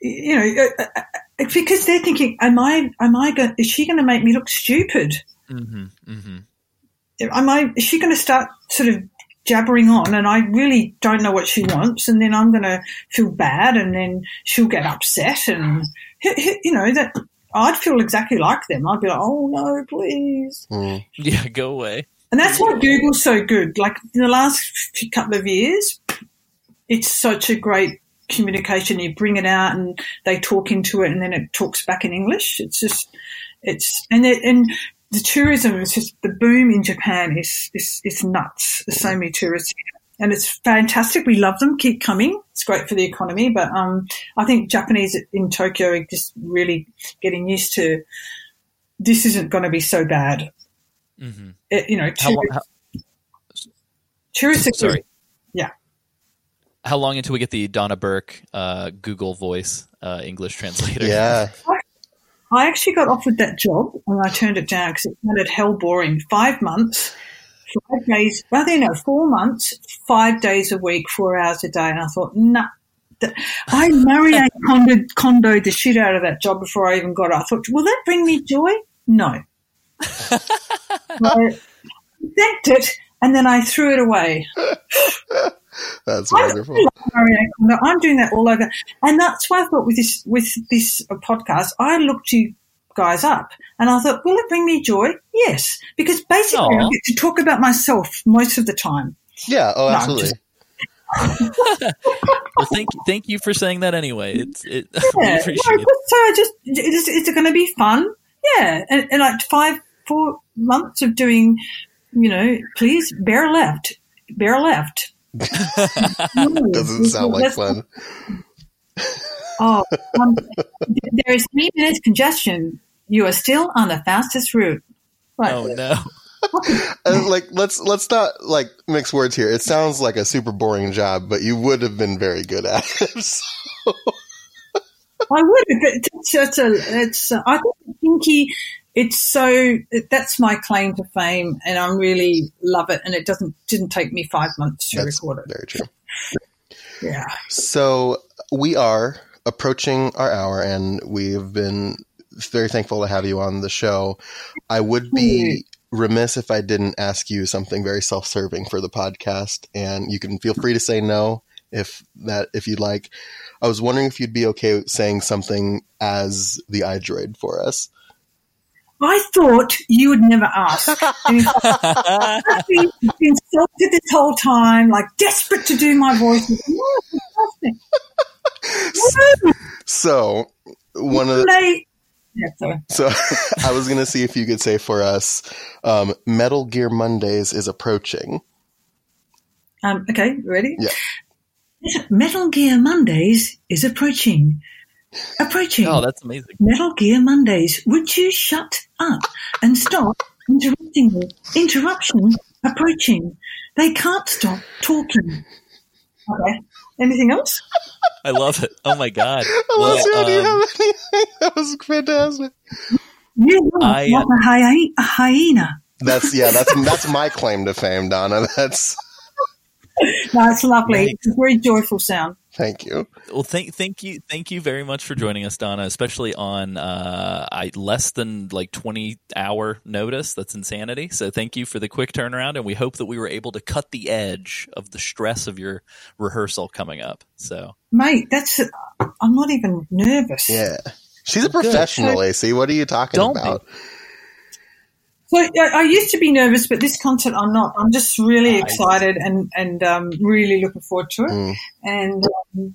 C: you know, uh, uh, because they're thinking, am I, am I going? Is she going to make me look stupid?
A: Mm-hmm. Mm-hmm.
C: am I, is she going to start sort of jabbering on and I really don't know what she wants and then I'm going to feel bad and then she'll get upset and, you know, that I'd feel exactly like them. I'd be like, oh no, please.
B: Mm.
A: Yeah, go away.
C: And that's why Google's so good. Like in the last couple of years, it's such a great communication. You bring it out and they talk into it and then it talks back in English. It's just, it's, and it, and the tourism is just, the boom in Japan is, is, is nuts. There's so many tourists here. And it's fantastic. We love them. Keep coming. It's great for the economy. But um, I think Japanese in Tokyo are just really getting used to this isn't going to be so bad
A: Mhm.
C: It- you know,
A: How, lo- how,
C: tourists are
A: sorry.
C: Good. Yeah.
A: how long until we get the Donna Burke uh, Google Voice uh, English *laughs* translator?
B: Yeah.
C: I actually got offered that job and I turned it down because it sounded hell boring. Five months, five days, rather no, four months, five days a week, four hours a day. And I thought, nah. That- I Marie *laughs* condoed, condoed the shit out of that job before I even got it. I thought, will that bring me joy? No. *laughs* so I thanked it and then I threw it away.
B: That's wonderful.
C: love Marie Kondo. I'm doing that all over, and that's why I thought with this with this uh, podcast, I looked you guys up, and I thought, will it bring me joy? Yes, because basically I get to talk about myself most of the time.
B: Yeah. Oh,
C: No,
B: absolutely.
C: just- *laughs*
A: Well, thank thank you for saying that anyway. It's it, *laughs* we
C: Yeah,
A: appreciate
C: no,
A: it.
C: so I just is, is it going to be fun? Yeah, and, and like five four months of doing, you know, please bear left, bear left. *laughs*
B: Doesn't sound like fun. *laughs*
C: Oh, um, there is three minutes congestion. You are still on the fastest route. Right.
A: Oh no. *laughs*
B: Uh, like let's let's not like mix words here. It sounds like a super boring job, but you would have been very good at it. So-
C: I would, but it's, it's a, it's, uh, I think Pinky, it's so, that's my claim to fame and I really love it. And it doesn't, didn't take me five months to
B: That's
C: record it.
B: very true. *laughs*
C: Yeah.
B: So we are approaching our hour, and we've been very thankful to have you on the show. I would be remiss if I didn't ask you something very self-serving for the podcast, and you can feel free to say no if that if you'd like. I was wondering if you'd be okay saying something as the iDroid for us.
C: I thought you would never ask. *laughs* And in fact, I've been insulted this whole time, like desperate to do my voice. Fantastic. *laughs*
B: So one of the,
C: Yeah.
B: So *laughs* I was going to see if you could say for us, um, Metal Gear Mondays is approaching.
C: Um, okay, ready?
B: Yeah.
C: Metal Gear Mondays is approaching. Approaching.
A: Oh, that's amazing.
C: Metal Gear Mondays. Would you shut up and stop interrupting me? Interruption approaching. They can't stop talking. Okay. Anything else?
A: I love it. Oh my god. *laughs*
B: Alessia,
A: Well,
B: do you
A: um,
B: have anything? *laughs* That was fantastic.
C: You are
A: I, uh,
C: a, hyena, a hyena.
B: That's yeah. That's that's my claim to fame, Donna. *laughs* That's
C: No, it's lovely.
A: Nice.
C: It's a very joyful sound.
B: Thank you.
A: Well, thank thank you thank you very much for joining us, Donna. Especially on uh, I less than like twenty hour notice. That's insanity. So thank you for the quick turnaround, and we hope that we were able to cut the edge of the stress of your rehearsal coming up. So
C: Mate, that's, I'm not even nervous.
B: Yeah, she's a
A: Well, good.
B: professional, AC. What are you talking
A: Don't be.
C: So I, I used to be nervous, but this concert I'm not. I'm just really
A: Nice.
C: excited and and um, really looking forward to it.
B: Mm.
C: And um,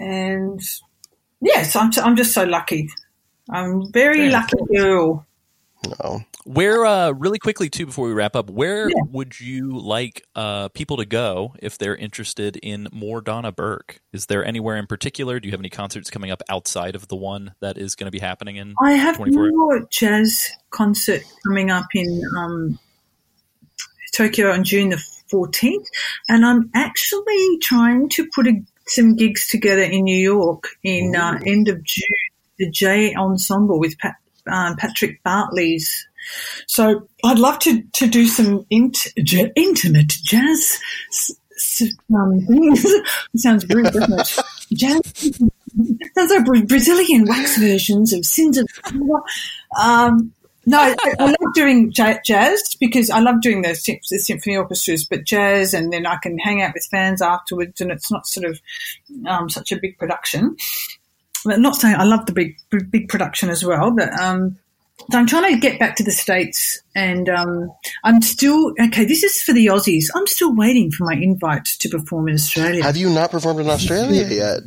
C: and yes, I'm I'm just so lucky. I'm very
A: Very
C: lucky girl.
B: No.
A: Where uh, really quickly too before we wrap up, where
C: Yeah.
A: would you like uh, people to go if they're interested in more Donna Burke? Is there anywhere in particular? Do you have any concerts coming up outside of the one that is going to be happening in?
C: I have
A: 24
C: more jazz concert coming up in um, Tokyo on June the 14th, and I'm actually trying to put a, some gigs together in New York in uh, end of June. The J Ensemble with Pat, um, Patrick Bartley's. So I'd love to, to do some int, j- intimate jazz s- s- um, things. *laughs* it sounds weird, doesn't it? *laughs* Jazz those are Brazilian wax versions of Sins of um, no, I, I love doing ja- jazz because I love doing the, sym- the symphony orchestras, but jazz, and then I can hang out with fans afterwards, and it's not sort of um, such a big production. But not saying I love the big big production as well, but um, I'm trying to get back to the states, and um, I'm still okay. This is for the Aussies. I'm still waiting for my invite to perform in Australia.
B: Have you not performed in Australia yet?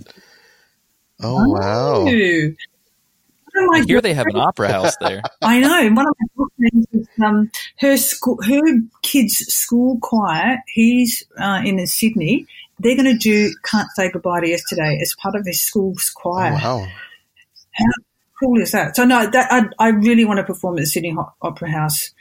B: Oh wow.
C: Ooh. One of
A: I hear they have an opera house there. *laughs*
C: I know. One of my good friends, is, um, her school, her kids' school choir. He's uh, in Sydney. They're going to do "Can't Say Goodbye to Yesterday" as part of his school's
B: Oh,
C: choir.
B: wow.
C: How cool is that? So no, that I, I really want to perform at the Sydney Ho- Opera House.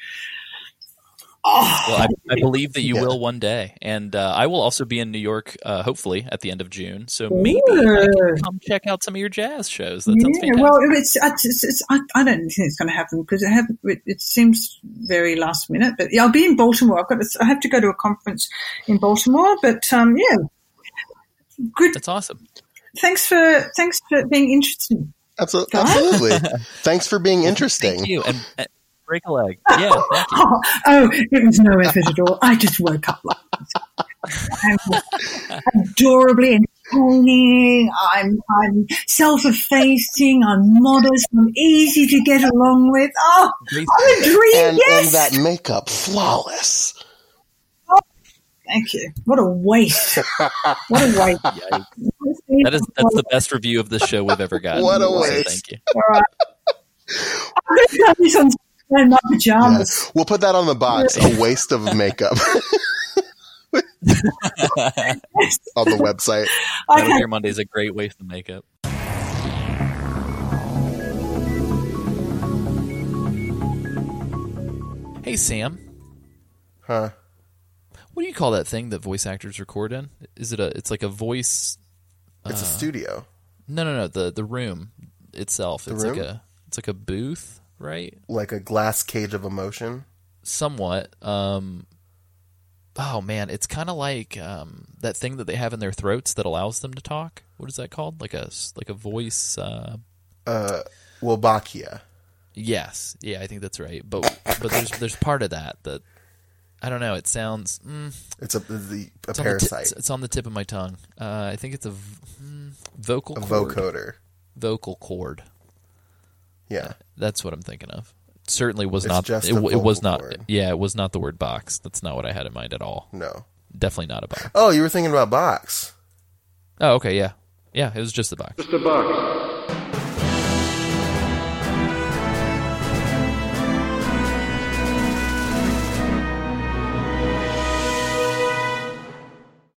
C: Oh,
A: Well, I, I believe that you
B: Yeah.
A: will one day, and uh, I will also be in New York, uh, hopefully at the end of June. So maybe I
C: Ooh.
A: can come check out some of your jazz shows. That sounds
C: yeah,
A: fantastic.
C: well, it's, it's, it's, I, I don't think it's going to happen because it, it, it seems very last minute. But yeah, I'll be in Baltimore. I've got to, I have to go to a conference in Baltimore. But um, yeah, good.
A: That's awesome.
C: Thanks for thanks for being interested.
B: Absolutely. Absolutely. *laughs* Thanks for being interesting.
A: Thank you, and, and break a leg. Yeah, thank you.
C: Oh, *laughs* oh, it was no effort at all. I just woke up like this. I'm adorably entertaining. I'm I'm self-effacing. I'm modest. I'm easy to get along with. Oh, I'm a dream.
B: And,
C: yes.
B: and that makeup, flawless.
C: Thank you. What a waste. *laughs* What a waste.
A: That is that's the best review of the show we've ever gotten.
B: What a
A: So
B: waste.
A: Thank you.
C: All right. I'm going to have this on in my pajamas.
B: Yes. We'll put that on the box. A waste of makeup *laughs* on the website.
A: Metal
C: Okay.
A: Gear Monday is a great waste of makeup. Hey Sam,
B: Huh.
A: What do you call that thing that voice actors record in? Is it a? It's like a voice.
B: It's a studio.
A: No, no, no. The the room itself. it's like
B: room?
A: a. It's like a booth, right?
B: Like a glass cage of emotion.
A: Somewhat. Um. Oh man, it's kind of like um, that thing that they have in their throats that allows them to talk. What is that called? Like a like a voice. Uh,
B: Uh, Wolbachia.
A: Yes, yeah, I think that's right. But but there's there's part of that that I don't know. It sounds mm,
B: It's a the a
A: it's, on the ti-
B: parasite.
A: it's, it's on the tip of my tongue. Uh, I think it's a v- mm, vocal
B: a
A: cord.
B: vocoder.
A: Vocal cord.
B: Yeah.
A: That's what I'm thinking of. It Certainly was
B: It's
A: not.
B: just
A: It,
B: a
A: it was not.
B: cord.
A: Yeah, it was not the word box. That's not what I had in mind at all.
B: No.
A: Definitely not a box.
B: Oh, you were thinking about box.
A: Oh, okay, yeah, yeah. It was just the box.
D: Just a box.